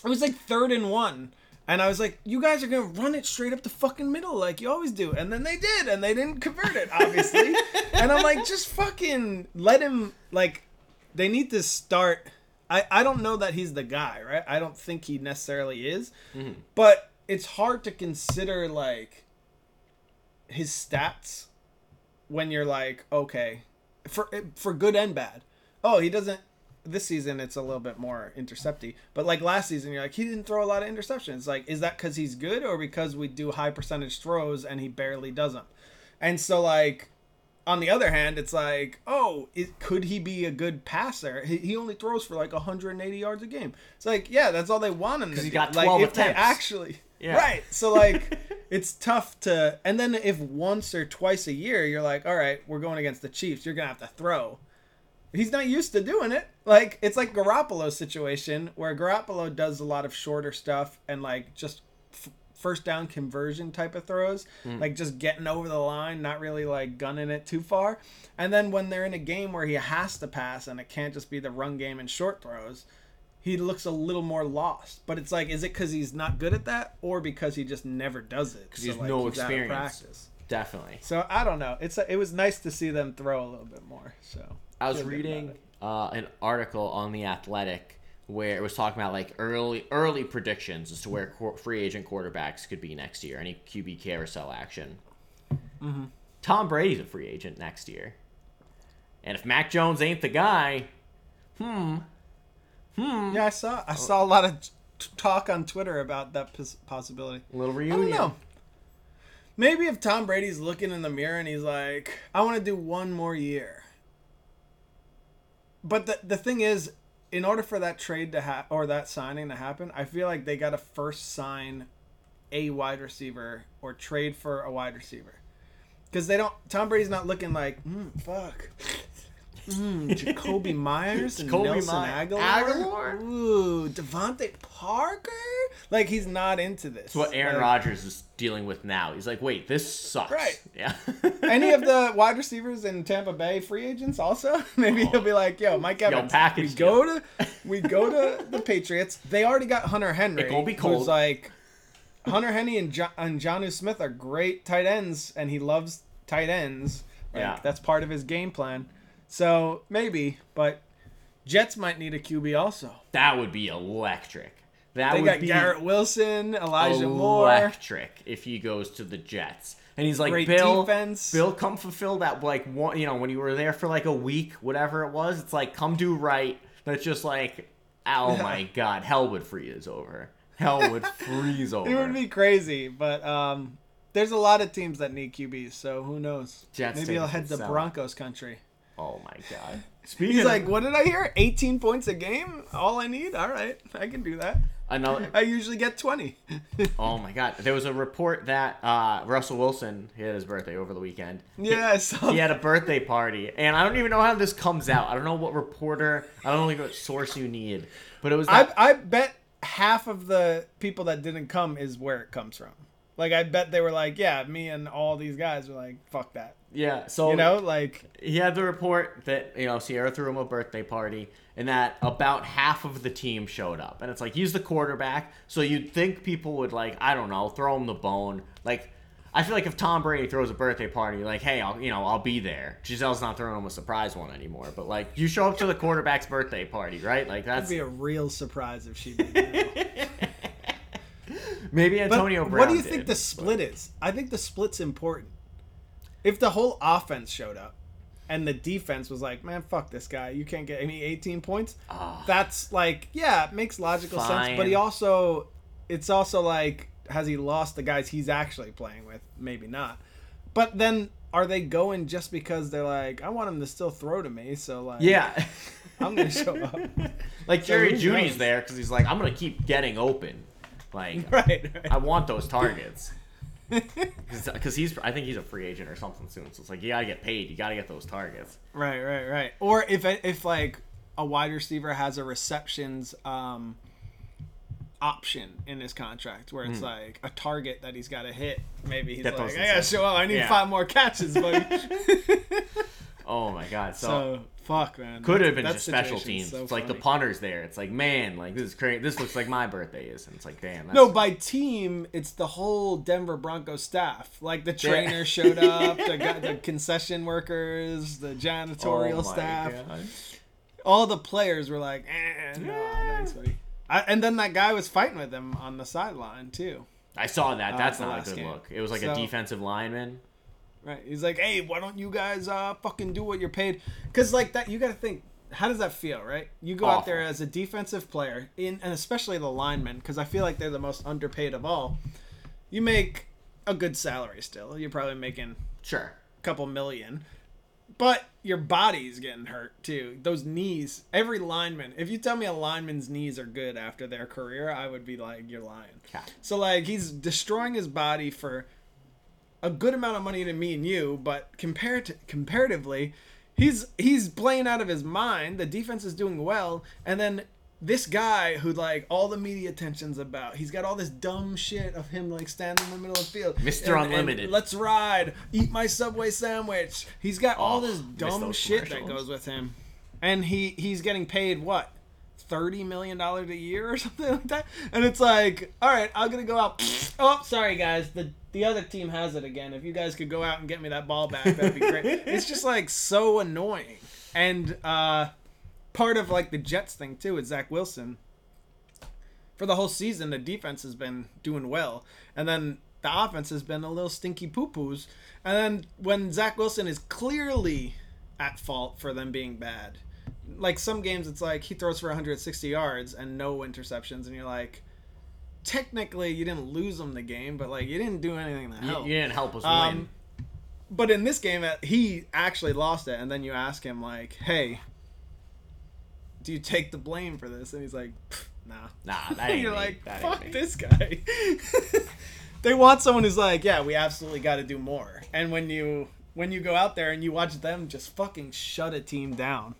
B: It was like third and one. And I was like, you guys are going to run it straight up the fucking middle like you always do. And then they did, and they didn't convert it, obviously. and I'm like, just fucking let him, like, they need to start. I, I don't know that he's the guy, right? I don't think he necessarily is. Mm-hmm. But it's hard to consider, like, his stats when you're like, okay, for for good and bad. Oh, he doesn't. This season, it's a little bit more intercepty, but like last season, you're like he didn't throw a lot of interceptions. Like, is that because he's good or because we do high percentage throws and he barely does them? And so, like, on the other hand, it's like, oh, it, could he be a good passer? He, he only throws for like 180 yards a game. It's like, yeah, that's all they want him to
A: he
B: do.
A: got
B: like,
A: 12
B: if they
A: attempts.
B: actually,
A: Yeah.
B: right? So like, it's tough to. And then if once or twice a year you're like, all right, we're going against the Chiefs, you're gonna have to throw. He's not used to doing it. Like it's like Garoppolo's situation where Garoppolo does a lot of shorter stuff and like just f- first down conversion type of throws, hmm. like just getting over the line, not really like gunning it too far. And then when they're in a game where he has to pass and it can't just be the run game and short throws, he looks a little more lost. But it's like, is it because he's not good at that, or because he just never does it? Because
A: he has no experience. Definitely.
B: So I don't know. It's a, it was nice to see them throw a little bit more. So
A: I was
B: feel good about
A: reading uh, an article on the Athletic where it was talking about like early early predictions as to where qu- free agent quarterbacks could be next year. Any QB carousel action.
B: Mm-hmm.
A: Tom Brady's a free agent next year, and if Mac Jones ain't the guy, hmm, hmm,
B: Yeah, I saw I saw a lot of t- talk on Twitter about that pos- possibility.
A: little
B: I
A: reunion.
B: Maybe if Tom Brady's looking in the mirror and he's like, I want to do one more year. But the the thing is, in order for that trade to happen or that signing to happen, I feel like they got to first sign a wide receiver or trade for a wide receiver. Because they don't. Tom Brady's not looking like, mm, fuck. Mm, Jacoby Myers and
A: Jacoby
B: Nelson
A: My-
B: Aguilar.
A: Aguilar?
B: Ooh, DeVante Parker. Like he's not into this.
A: That's what Aaron
B: Like,
A: Rodgers is dealing with now. He's like, wait, this sucks.
B: Right.
A: Yeah.
B: Any of the wide receivers in Tampa Bay free agents also? Maybe he'll be like, "Yo, Mike Evans,
A: package
B: we go to we go to the Patriots. They already got Hunter Henry.
A: It gonna be
B: who's like Hunter Henry and jo- and Jonnu Smith are great tight ends, and he loves tight ends. Like,
A: Yeah.
B: that's part of his game plan. So maybe, but Jets might need a QB also.
A: that would be electric. That
B: They
A: would
B: got
A: be
B: Garrett Wilson, Elijah Moore.
A: electric if he goes to the Jets. And he's like,
B: Great
A: Bill,
B: defense.
A: Bill, come fulfill that like one. You know, when you were there for like a week, whatever it was. It's like come do right. That's just like, oh my god, hell would freeze over. Hell would freeze over.
B: It would be crazy, but um, there's a lot of teams that need QBs, so who knows?
A: Jets
B: Maybe he'll head to. Broncos country.
A: Oh my god. Speaking
B: He's
A: of
B: like, what did I hear? 18 points a game? All I need? All right, I can do that.
A: another.
B: I usually get 20.
A: Oh my god. There was a report that uh, Russell Wilson he had his birthday over the weekend.
B: yeah, saw
A: he had a birthday party, and I don't even know how this comes out. I don't know what reporter, I don't know what source you need, but it was
B: I. I bet half of the people that didn't come is where it comes from. Like, I bet they were like, yeah, me and all these guys were like, fuck that.
A: yeah, so
B: You know, like,
A: he had the report that you know Ciara threw him a birthday party, and that about half of the team showed up, and it's like he's the quarterback, so you'd think people would like I don't know throw him the bone. Like I feel like if Tom Brady throws a birthday party, like hey, I'll you know I'll be there. Gisele's not throwing him a surprise one anymore, but like you show up to the quarterback's birthday party, right? Like that'd
B: be a real surprise if she did that.
A: maybe
B: But
A: Antonio Brown.
B: what do you
A: did,
B: think the
A: but-
B: split is? I think the split's important. If the whole offense showed up and the defense was like, man, fuck this guy, you can't get me 18 points,
A: Ah.
B: that's like, yeah, it makes logical sense. But he also, it's also like, has he lost the guys he's actually playing with? Maybe not. But then are they going just because they're like, I want him to still throw to me, so like,
A: Yeah.
B: I'm gonna show up.
A: like Jerry
B: who Jeudy's
A: there because he's like, I'm gonna keep getting open. Like
B: right. right.
A: I want those targets. Because he's, I think he's a free agent or something soon. So it's like you gotta get paid. You gotta get those targets.
B: Right, right, right. Or if if like a wide receiver has a receptions um option in his contract where it's like a target that he's got to hit, maybe he's like, I gotta show up. I need
A: Yeah.
B: five more catches, buddy.
A: Oh my god. So,
B: so fuck, man.
A: could have been
B: That
A: just special teams.
B: so
A: it's like the
B: funny.
A: punters there. It's like man, like this is crazy. This looks like my birthday is, and it's like damn. That's,
B: No, by team, it's the whole Denver Broncos staff. Like the trainer showed up, the, guy- the concession workers, the janitorial
A: Oh
B: staff.
A: God.
B: all the players were like, eh, no, thanks, buddy. I, and then that guy was fighting with him on the sideline too.
A: I saw that.
B: Uh,
A: That's
B: the
A: not a good
B: game.
A: look. It was like
B: So-
A: a defensive lineman.
B: Right? He's like, hey, why don't you guys uh fucking do what you're paid? Because like that, you got to think. How does that feel, right? You go out there as a defensive player, in and especially the linemen, because I feel like they're the most underpaid of all. You make a good salary still. You're probably making
A: Sure.
B: a couple million. But your body's getting hurt too. Those knees. Every lineman. If you tell me a lineman's knees are good after their career, I would be like, you're lying.
A: Yeah.
B: So like he's destroying his body for a good amount of money to me and you, but compared to, comparatively, he's he's playing out of his mind. The defense is doing well, and then this guy who like all the media attention's about, he's got all this dumb shit of him like standing in the middle of the field,
A: Mr.
B: And- and
A: Unlimited.
B: let's ride, eat my subway sandwich. He's got all
A: Oh,
B: this dumb shit that goes with him, and he he's getting paid what thirty million dollars a year or something like that. And it's like, all right, I'm gonna go out. Oh, sorry guys, the the other team has it again. If you guys could go out and get me that ball back, that'd be great. it's just like so annoying. And uh, part of like the Jets thing too is Zach Wilson. For the whole season, the defense has been doing well, and then the offense has been a little stinky poo poos. And then when Zach Wilson is clearly at fault for them being bad, like some games, it's like he throws for 160 yards and no interceptions, and you're like, technically you didn't lose them the game, but like you didn't do anything to
A: You,
B: help.
A: you didn't help us
B: Um,
A: win.
B: But in this game, uh, he actually lost it, and then you ask him like, "Hey, do you take the blame for this?" And he's like, "Pff, "Nah."
A: Nah, that ain't
B: You're
A: me.
B: like,
A: That
B: "Fuck
A: me."
B: this guy." they want someone who's like, "Yeah, we absolutely got to do more." And when you when you go out there and you watch them just fucking shut a team down.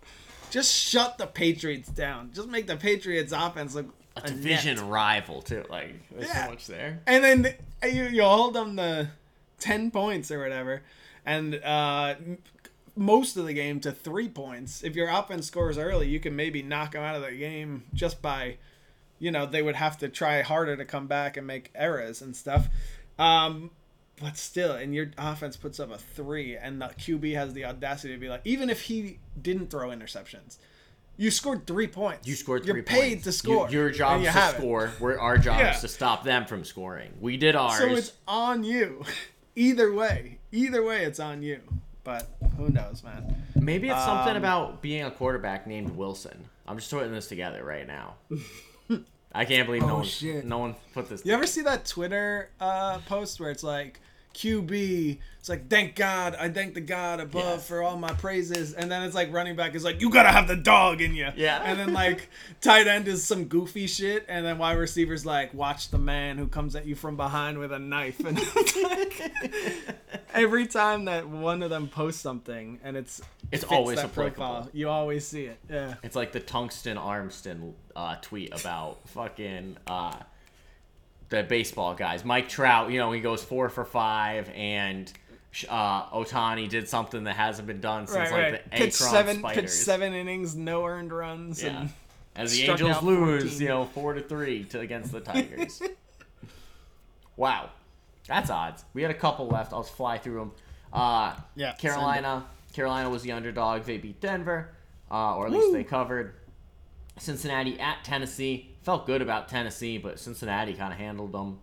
B: Just shut the Patriots down. Just make the Patriots offense look
A: A
B: a
A: division
B: net.
A: rival too. Like there's
B: Yeah.
A: so much there.
B: And then you you hold them to ten points or whatever, and uh, most of the game to three points. If your offense scores early, you can maybe knock them out of the game just by, you know, they would have to try harder to come back and make errors and stuff. Um, but still, and your offense puts up a three, and the QB has the audacity to be like, even if he didn't throw interceptions. You scored three points.
A: You scored three
B: You're
A: three
B: paid
A: points.
B: to
A: You-
B: score.
A: your
B: and
A: job
B: you
A: is to
B: have it.
A: score. We're our job
B: Yeah.
A: is to stop them from scoring. We did ours.
B: So it's on you. Either way, either way, it's on you. But who knows, man?
A: Maybe it's something
B: Um,
A: about being a quarterback named Wilson. I'm just putting this together right now. I can't believe no
B: Oh,
A: one
B: shit.
A: no one put this.
B: You ever see that Twitter uh, post where it's like QB? It's like thank God, I thank the God above
A: Yes.
B: for all my praises, and then it's like running back is like you gotta have the dog in you.
A: Yeah.
B: And then like tight end is some goofy shit, and then wide receivers like watch the man who comes at you from behind with a knife, and like, every time that one of them posts something and it's
A: It's always
B: that
A: profile,
B: you always see it. Yeah.
A: It's like the Tungsten Armston uh, tweet about fucking uh, the baseball guys. Mike Trout, you know, he goes four for five, and uh, Ohtani did something that hasn't been done since
B: Right,
A: like
B: right.
A: the
B: Pitched
A: Akron
B: seven,
A: Spiders.
B: pitched seven innings, no earned runs,
A: Yeah.
B: and
A: As the Angels lose,
B: 14.
A: you know, four to three to against the Tigers. wow, that's odds. We had a couple left. I'll fly through them. Uh,
B: Yeah,
A: Carolina. Carolina was the underdog. They beat Denver, uh, or at least
B: Woo.
A: they covered. Cincinnati at Tennessee. Felt good about Tennessee, but Cincinnati kind of handled them.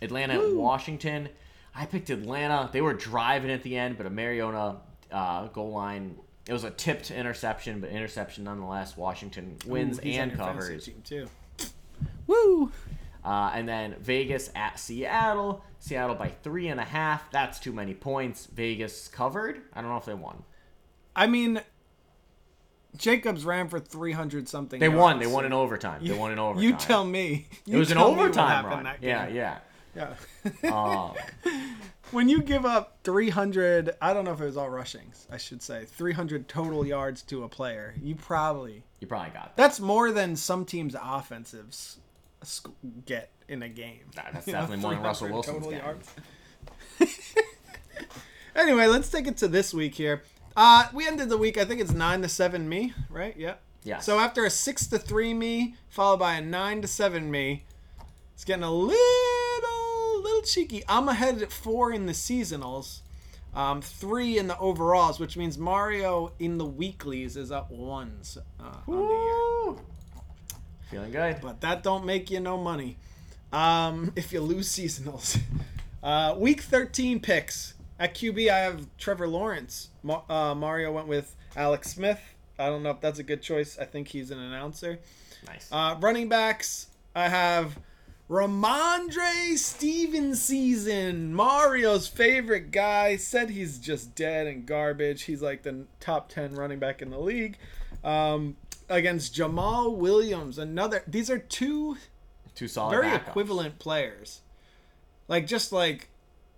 A: Atlanta at Washington. I picked Atlanta. They were driving at the end, but a Mariota uh, goal line. It was a tipped interception, but interception nonetheless. Washington wins
B: Ooh,
A: and covers.
B: team too. Woo!
A: Uh, and then Vegas at Seattle. Seattle by three and a half. That's too many points. Vegas covered. I don't know if they won.
B: I mean, Jacobs ran for three hundred something.
A: They
B: yards,
A: won. They won in overtime. They won in overtime.
B: You tell me.
A: It was an
B: tell me what
A: overtime run. Yeah, yeah.
B: yeah.
A: Um,
B: when you give up 300, I don't know if it was all rushings, I should say, 300 total yards to a player, you probably.
A: you probably got that.
B: That's more than some teams' offensives get in a game.
A: Nah, that's
B: You know,
A: definitely more than Russell
B: 300
A: Wilson's
B: total yards. anyway, let's take it to this week here. Uh, we ended the week. I think it's nine to seven me, right? Yeah.
A: Yes.
B: So after a six to three me, followed by a nine to seven me, it's getting a little, little cheeky. I'm ahead at four in the seasonals, um, three in the overalls, which means Mario in the weeklies is up ones uh, on the year.
A: Feeling good.
B: But that don't make you no money um, if you lose seasonals. Uh, week 13 picks. At QB, I have Trevor Lawrence. Uh, Mario went with Alex Smith. I don't know if that's a good choice. I think he's an announcer.
A: Nice.
B: Uh, running backs, I have Rhamondre Stevenson, Mario's favorite guy. Said he's just dead and garbage. He's like the top 10 running back in the league. Um, against Jamaal Williams, another. These are two
A: Two solid.
B: very
A: backups.
B: equivalent players. Like just like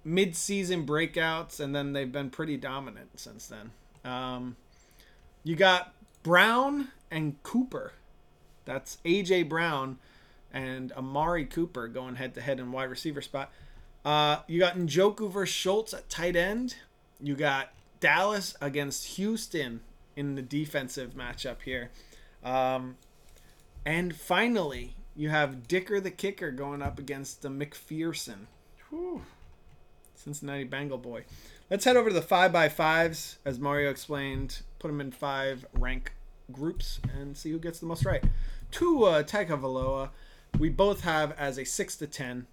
B: mid-season breakouts, and then they've been pretty dominant since then. Um, you got Brown and Cooper. That's AJ Brown and Amari Cooper going head to head in wide receiver spot. Uh, you got Njoku versus Schultz at tight end. You got Dallas against Houston in the defensive matchup here. Um, and finally, you have Dicker the kicker going up against the McPherson.
A: Whew.
B: Cincinnati Bengal boy. Let's head over to the five by fives, as Mario explained. Put them in five rank groups and see who gets the most right. Tua Tagovailoa, we both have as a six to ten.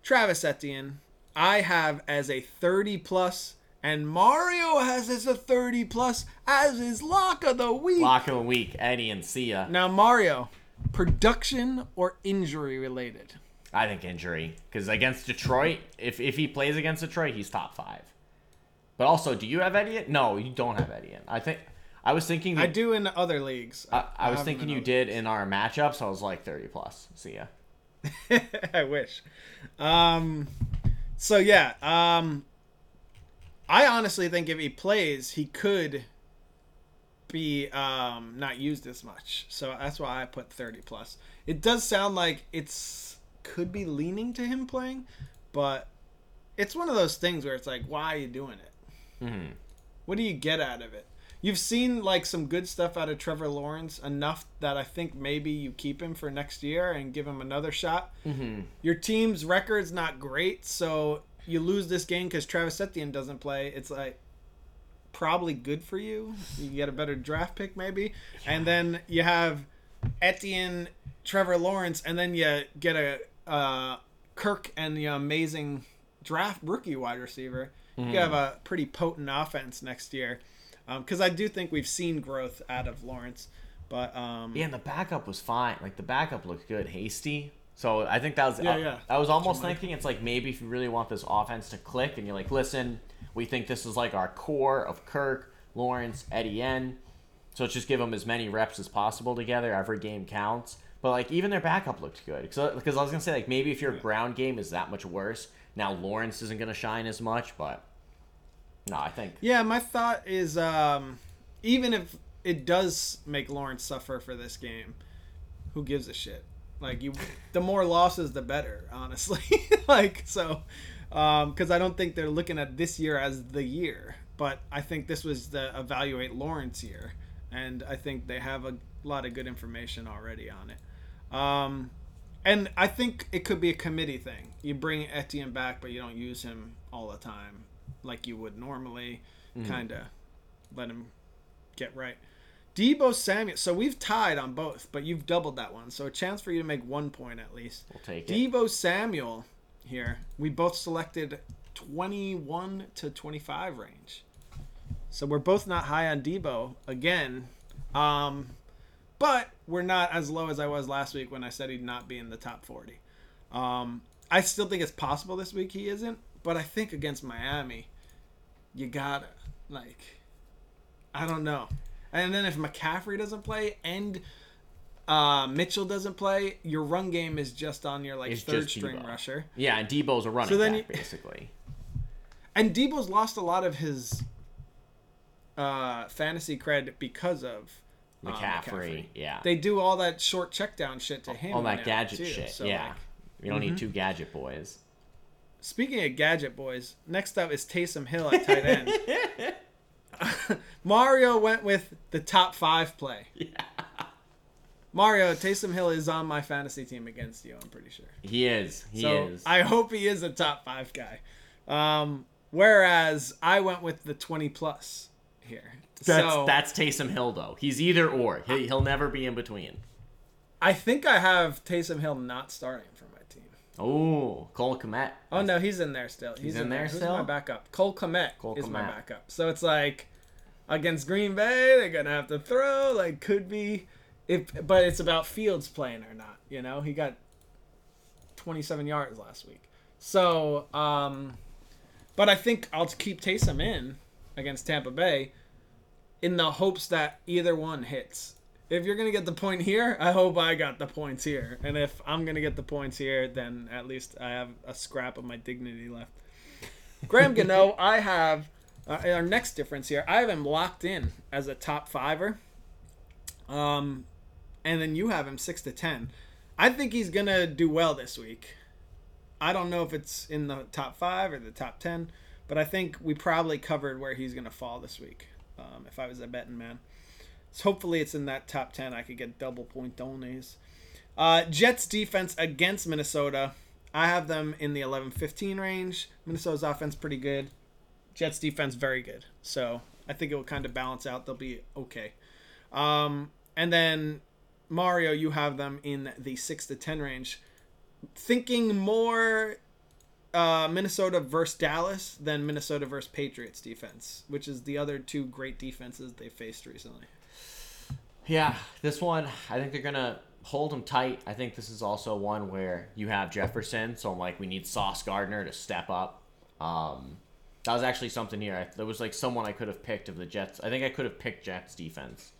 B: Travis Etienne, I have as a thirty plus, and Mario has as a thirty plus as his lock of the week.
A: Lock of the week. Eddie and Sia.
B: Now Mario, production or injury related?
A: I think injury because against Detroit, if if he plays against Detroit, he's top five. But also, do you have Eddie? No, you don't have Eddie. I think I was thinking.
B: I do in other leagues.
A: I, I was thinking you did in our matchups. I was like thirty plus. See ya.
B: I wish. Um, so yeah, um, I honestly think if he plays, he could be um, not used as much. So that's why I put 30 plus. It does sound like it's could be leaning to him playing, but it's one of those things where it's like, why are you doing it?
A: Mhm.
B: What do you get out of it? You've seen like some good stuff out of Trevor Lawrence enough that I think maybe you keep him for next year and give him another shot.
A: Mhm.
B: Your team's record's not great, so you lose this game because Travis Etienne doesn't play. It's like probably good for you. You get a better draft pick maybe, and then you have Etienne, Trevor Lawrence, and then you get a uh, Kirk and the amazing draft rookie wide receiver. You have a pretty potent offense next year, because I do think we've seen growth out of Lawrence, but um,
A: Yeah, and the backup was fine. Like the backup looked good, Hasty. So I think that was.
B: Yeah,
A: uh,
B: yeah.
A: I was almost
B: Somebody-
A: thinking it's like maybe if you really want this offense to click, and you're like, listen, we think this is like our core of Kirk, Lawrence, Eddie N. So let's just give them as many reps as possible together. Every game counts. But like even their backup looked good. Because because I was gonna say like maybe if your ground game is that much worse, now Lawrence isn't gonna shine as much. But no, I think
B: Yeah, my thought is um, even if it does make Lawrence suffer for this game, who gives a shit? Like you, the more losses, the better. Honestly, like so, because I don't think they're looking at this year as the year, but I think this was the evaluate Lawrence year, and I think they have a lot of good information already on it. Um, and I think it could be a committee thing. You bring Etienne back, but you don't use him all the time like you would normally. Kind of let him get right. Deebo Samuel. So we've tied on both, but you've doubled that one. So a chance for you to make one point at least.
A: we'll take it.
B: Deebo Samuel here. We both selected 21 to 25 range. So we're both not high on Deebo again. Um, but we're not as low as I was last week when I said he'd not be in the top 40. Um, I still think it's possible this week he isn't, but I think against Miami, you gotta like, I don't know. And then if McCaffrey doesn't play and uh, Mitchell doesn't play, your run game is just on your like
A: It's
B: third string rusher.
A: Yeah, and Deebo's a running
B: So then
A: back
B: you-
A: basically.
B: And Deebo's lost a lot of his uh, fantasy cred because of uh,
A: McCaffrey, yeah.
B: They do all that short check down shit to him.
A: all that gadget
B: too.
A: shit.
B: So,
A: yeah.
B: like,
A: we don't
B: Mm-hmm.
A: need two gadget boys.
B: Speaking of gadget boys, next up is Taysom Hill at tight end. Mario went with the top five play.
A: Yeah.
B: Mario, Taysom Hill is on my fantasy team against you, I'm pretty sure.
A: He is. He
B: so
A: is.
B: I hope he is a top five guy. Um, whereas I went with the 20 plus here.
A: That's
B: so
A: that's Taysom Hill though. He's either or. He, he'll never be in between.
B: I think I have Taysom Hill not starting for my team.
A: Oh, Cole Kmet.
B: Oh no, he's in there still. He's,
A: in there
B: Who's
A: still?
B: my backup? Cole Kmet
A: Cole
B: is my backup. So it's like against Green Bay, they're gonna have to throw. Like could be, if but it's about Fields playing or not. You know, he got 27 yards last week. So, um, but I think I'll keep Taysom in against Tampa Bay in the hopes that either one hits. If you're gonna get the point here, I hope I got the points here. And if I'm gonna get the points here, then at least I have a scrap of my dignity left. Graham Gano, I have uh, our next difference here. I have him locked in as a top fiver. Um, and then you have him six to ten. I think he's gonna do well this week. I don't know if it's in the top five or the top ten, but I think we probably covered where he's gonna fall this week. Um, if I was a betting man, so hopefully it's in that top ten. I could get double point donays. Uh, Jets defense against Minnesota. I have them in the 11-15 range. Minnesota's offense pretty good. Jets defense very good. So I think it will kind of balance out. They'll be okay. Um, and then Mario, you have them in the six to ten range. Thinking more uh, Minnesota versus Dallas than Minnesota versus Patriots defense, which is the other two great defenses they faced recently.
A: Yeah, this one I think they're gonna hold them tight. I think this is also one where you have Jefferson, so I'm like we need Sauce Gardner to step up. Um, that was actually something here. I, there was like someone I could have picked of the Jets. I think I could have picked Jets defense.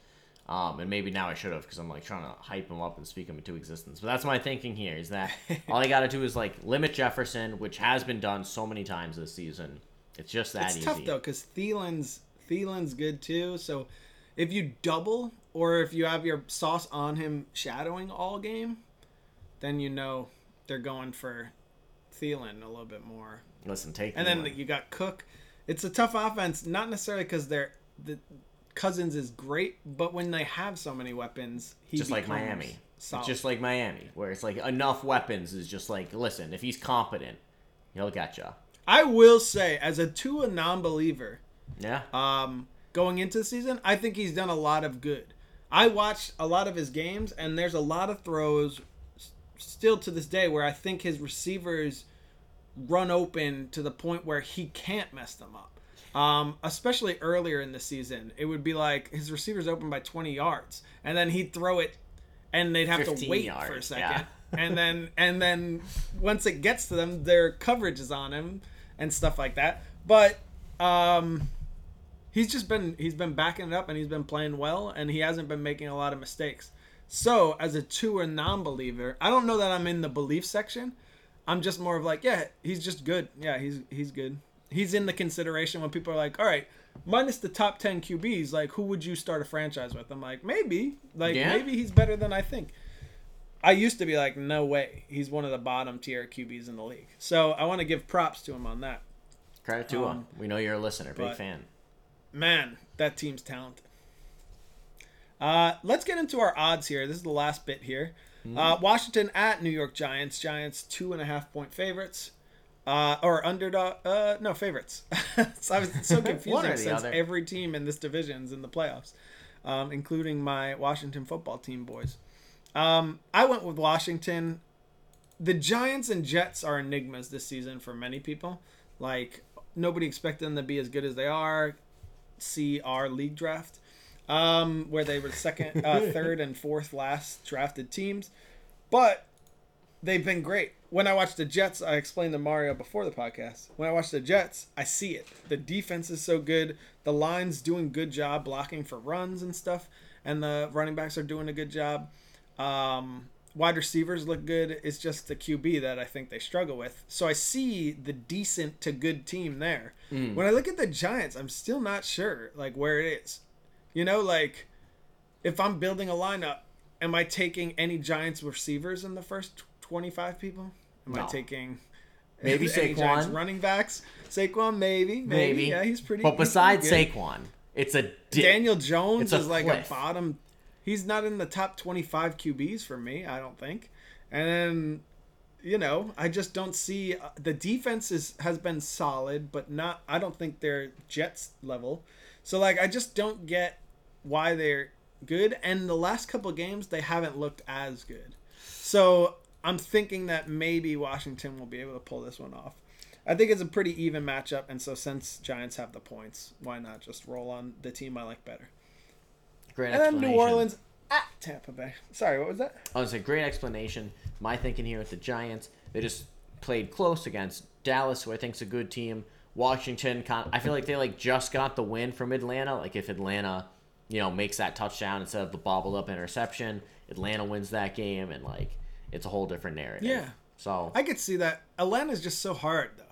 A: Um, and maybe now I should have because I'm like trying to hype him up and speak him into existence. But that's my thinking here is that all I got to do is like limit Jefferson, which has been done so many times this season, It's just that easy.
B: It's
A: easy.
B: tough though because Thielen's Thielen's good too. So if you double or if you have your sauce on him shadowing all game, then you know they're going for Thielen a little bit more.
A: Listen, take
B: And
A: Thielen.
B: then you got Cook. It's a tough offense, not necessarily because they're the Cousins is great, but when they have so many weapons, he
A: just like Miami.
B: solid.
A: Just like Miami, where it's like enough weapons is just like, listen, if he's competent, he'll get you.
B: I will say, as a Tua non-believer,
A: Yeah.
B: um, going into the season, I think he's done a lot of good. I watched a lot of his games, and there's a lot of throws still to this day where I think his receivers run open to the point where he can't mess them up. Um, especially earlier in the season, it would be like his receivers open by 20 yards, and then he'd throw it, and they'd have to
A: 15
B: wait for a second,
A: yeah.
B: and then and then once it gets to them, their coverage is on him and stuff like that. But um, he's just been he's been backing it up and he's been playing well and he hasn't been making a lot of mistakes. So as a Tua non-believer, I don't know that I'm in the belief section. I'm just more of like, yeah, he's just good. Yeah, he's he's good. He's in the consideration when people are like, all right, minus the top ten QBs, like who would you start a franchise with? I'm like, maybe, like
A: Yeah?
B: maybe he's better than I think. I used to be like, no way, he's one of the bottom tier QBs in the league. So I want to give props to him on that.
A: Credit to
B: um,
A: him. We know you're a listener, big fan.
B: man, that team's talented. Uh, let's get into our odds here. This is the last bit here. Uh, Washington at New York Giants. Giants two and a half point favorites. Uh, or underdog. Uh, no favorites. so I was so confusing since
A: other.
B: every team in this division is in the playoffs, um, including my Washington football team boys. Um, I went with Washington. The Giants and Jets are enigmas this season for many people. Like nobody expected them to be as good as they are. See our league draft, um, where they were second, uh, third, and fourth last drafted teams, but they've been great. When I watch the Jets, I explained to Mario before the podcast. When I watch the Jets, I see it. The defense is so good. The line's doing good job blocking for runs and stuff, and the running backs are doing a good job. Um, wide receivers look good. It's just the QB that I think they struggle with. So I see the decent to good team there. When I look at the Giants, I'm still not sure like where it is. You know, like if I'm building a lineup, am I taking any Giants receivers in the first 25 people? Am I taking
A: Maybe
B: Giants
A: Saquon.
B: running backs? Saquon, maybe, maybe,
A: Maybe.
B: Yeah, he's pretty.
A: But besides
B: pretty.
A: Saquon, it's a dip.
B: Daniel Jones
A: a
B: is like
A: cliff.
B: a bottom. He's not in the top 25 QBs for me, I don't think. And then, you know, I just don't see uh, the defense is has been solid, but not. I don't think they're Jets level. So like, I just don't get why they're good. And the last couple games, they haven't looked as good. So I'm thinking that maybe Washington will be able to pull this one off. I think it's a pretty even matchup, and so since Giants have the points, why not just roll on the team I like better?
A: Great
B: And then. New Orleans at Tampa Bay. Sorry, what was that?
A: Oh, it's a great explanation. My thinking here with the Giants, they just played close against Dallas, who I think is a good team. Washington, I feel like they like just got the win from Atlanta. Like if Atlanta, you know, makes that touchdown instead of the bobbled up interception, Atlanta wins that game, and like it's a whole different narrative.
B: Yeah.
A: So
B: I could see that. Atlanta's just so hard, though.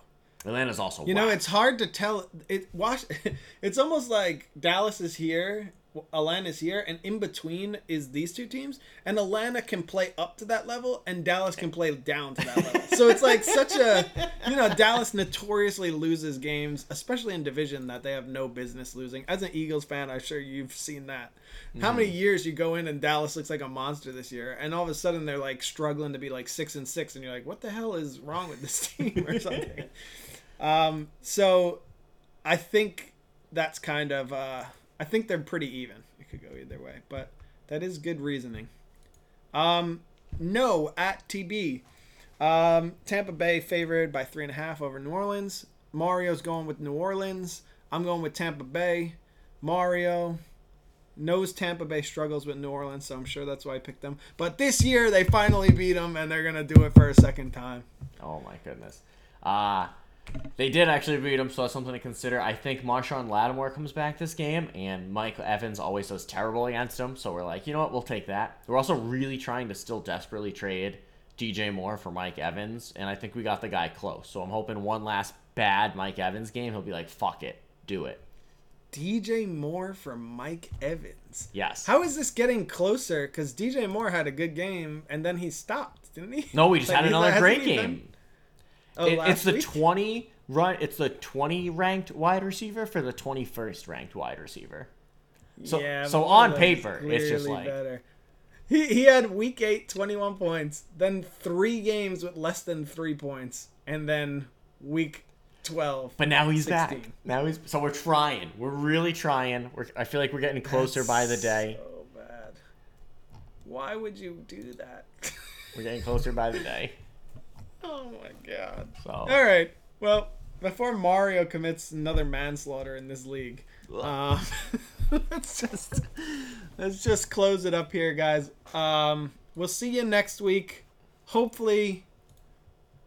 A: Atlanta's also
B: You know, it's hard to tell. It wash. It's almost like Dallas is here, Atlanta's here, and in between is these two teams. And Atlanta can play up to that level, and Dallas can play down to that level. So it's like such a, you know, Dallas notoriously loses games, especially in division that they have no business losing. As an Eagles fan, I'm sure you've seen that. How many years you go in and Dallas looks like a monster this year, and all of a sudden they're like struggling to be like six and six, and you're like, what the hell is wrong with this team or something? Um, so I think that's kind of uh, I think they're pretty even. It could go either way, but that is good reasoning. Um, no at TB. Um, Tampa Bay favored by three and a half over New Orleans. Mario's going with New Orleans. I'm going with Tampa Bay. Mario knows Tampa Bay struggles with New Orleans, so I'm sure that's why I picked them. But this year they finally beat them, and they're gonna do it for a second time.
A: Oh my goodness. Uh they did actually beat him, so that's something to consider. I think Marshon Lattimore comes back this game, and Mike Evans always does terrible against him. So we're like, you know what, we'll take that. We're also really trying to still desperately trade DJ Moore for Mike Evans, and I think we got the guy close. So I'm hoping one last bad Mike Evans game, he'll be like, "Fuck it, do it."
B: DJ Moore for Mike Evans.
A: Yes.
B: How is this getting closer? Because DJ Moore had a good game and then he stopped, didn't he?
A: No, we just
B: Like,
A: had another great
B: been-
A: game.
B: Oh,
A: It- it's the 20 run. It's the 20 ranked wide receiver for the 21st ranked wide receiver. So
B: Yeah,
A: so on paper, it's just like
B: better. He, he had week 8 21 points, then 3 games with less than 3 points, and then week 12.
A: But now he's
B: 16.
A: back. Now he's so we're trying. We're really trying. We're, I feel like we're getting closer by the day.
B: So bad. Why would you do that?
A: We're getting closer by the day.
B: oh my god.
A: So
B: All right. Well, before Mario commits another manslaughter in this league, um, let's just let's just close it up here, guys. Um, we'll see you next week. Hopefully,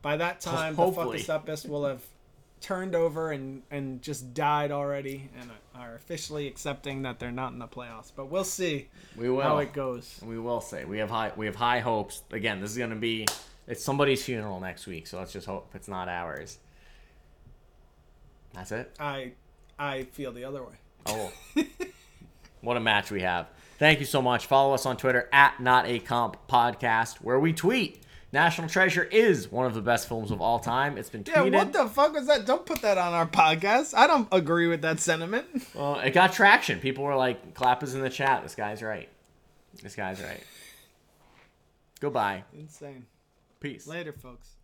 B: by that time,
A: Hopefully.
B: the Fuckustupist will have turned over and and just died already, and are officially accepting that they're not in the playoffs. But we'll see
A: we will.
B: how it goes.
A: We will say we have high we have high hopes. Again, this is gonna be it's somebody's funeral next week, so let's just hope it's not ours. That's it.
B: I I feel the other way.
A: Oh, what a match we have! Thank you so much. Follow us on Twitter at Not a Comp Podcast, where we tweet. National Treasure is one of the best films of all time. It's been tweeted.
B: Yeah, what the fuck was that? Don't put that on our podcast. I don't agree with that sentiment.
A: Well, it got traction. People were like, "Clap is in the chat. This guy's right. This guy's right." Goodbye.
B: Insane.
A: Peace.
B: Later, folks.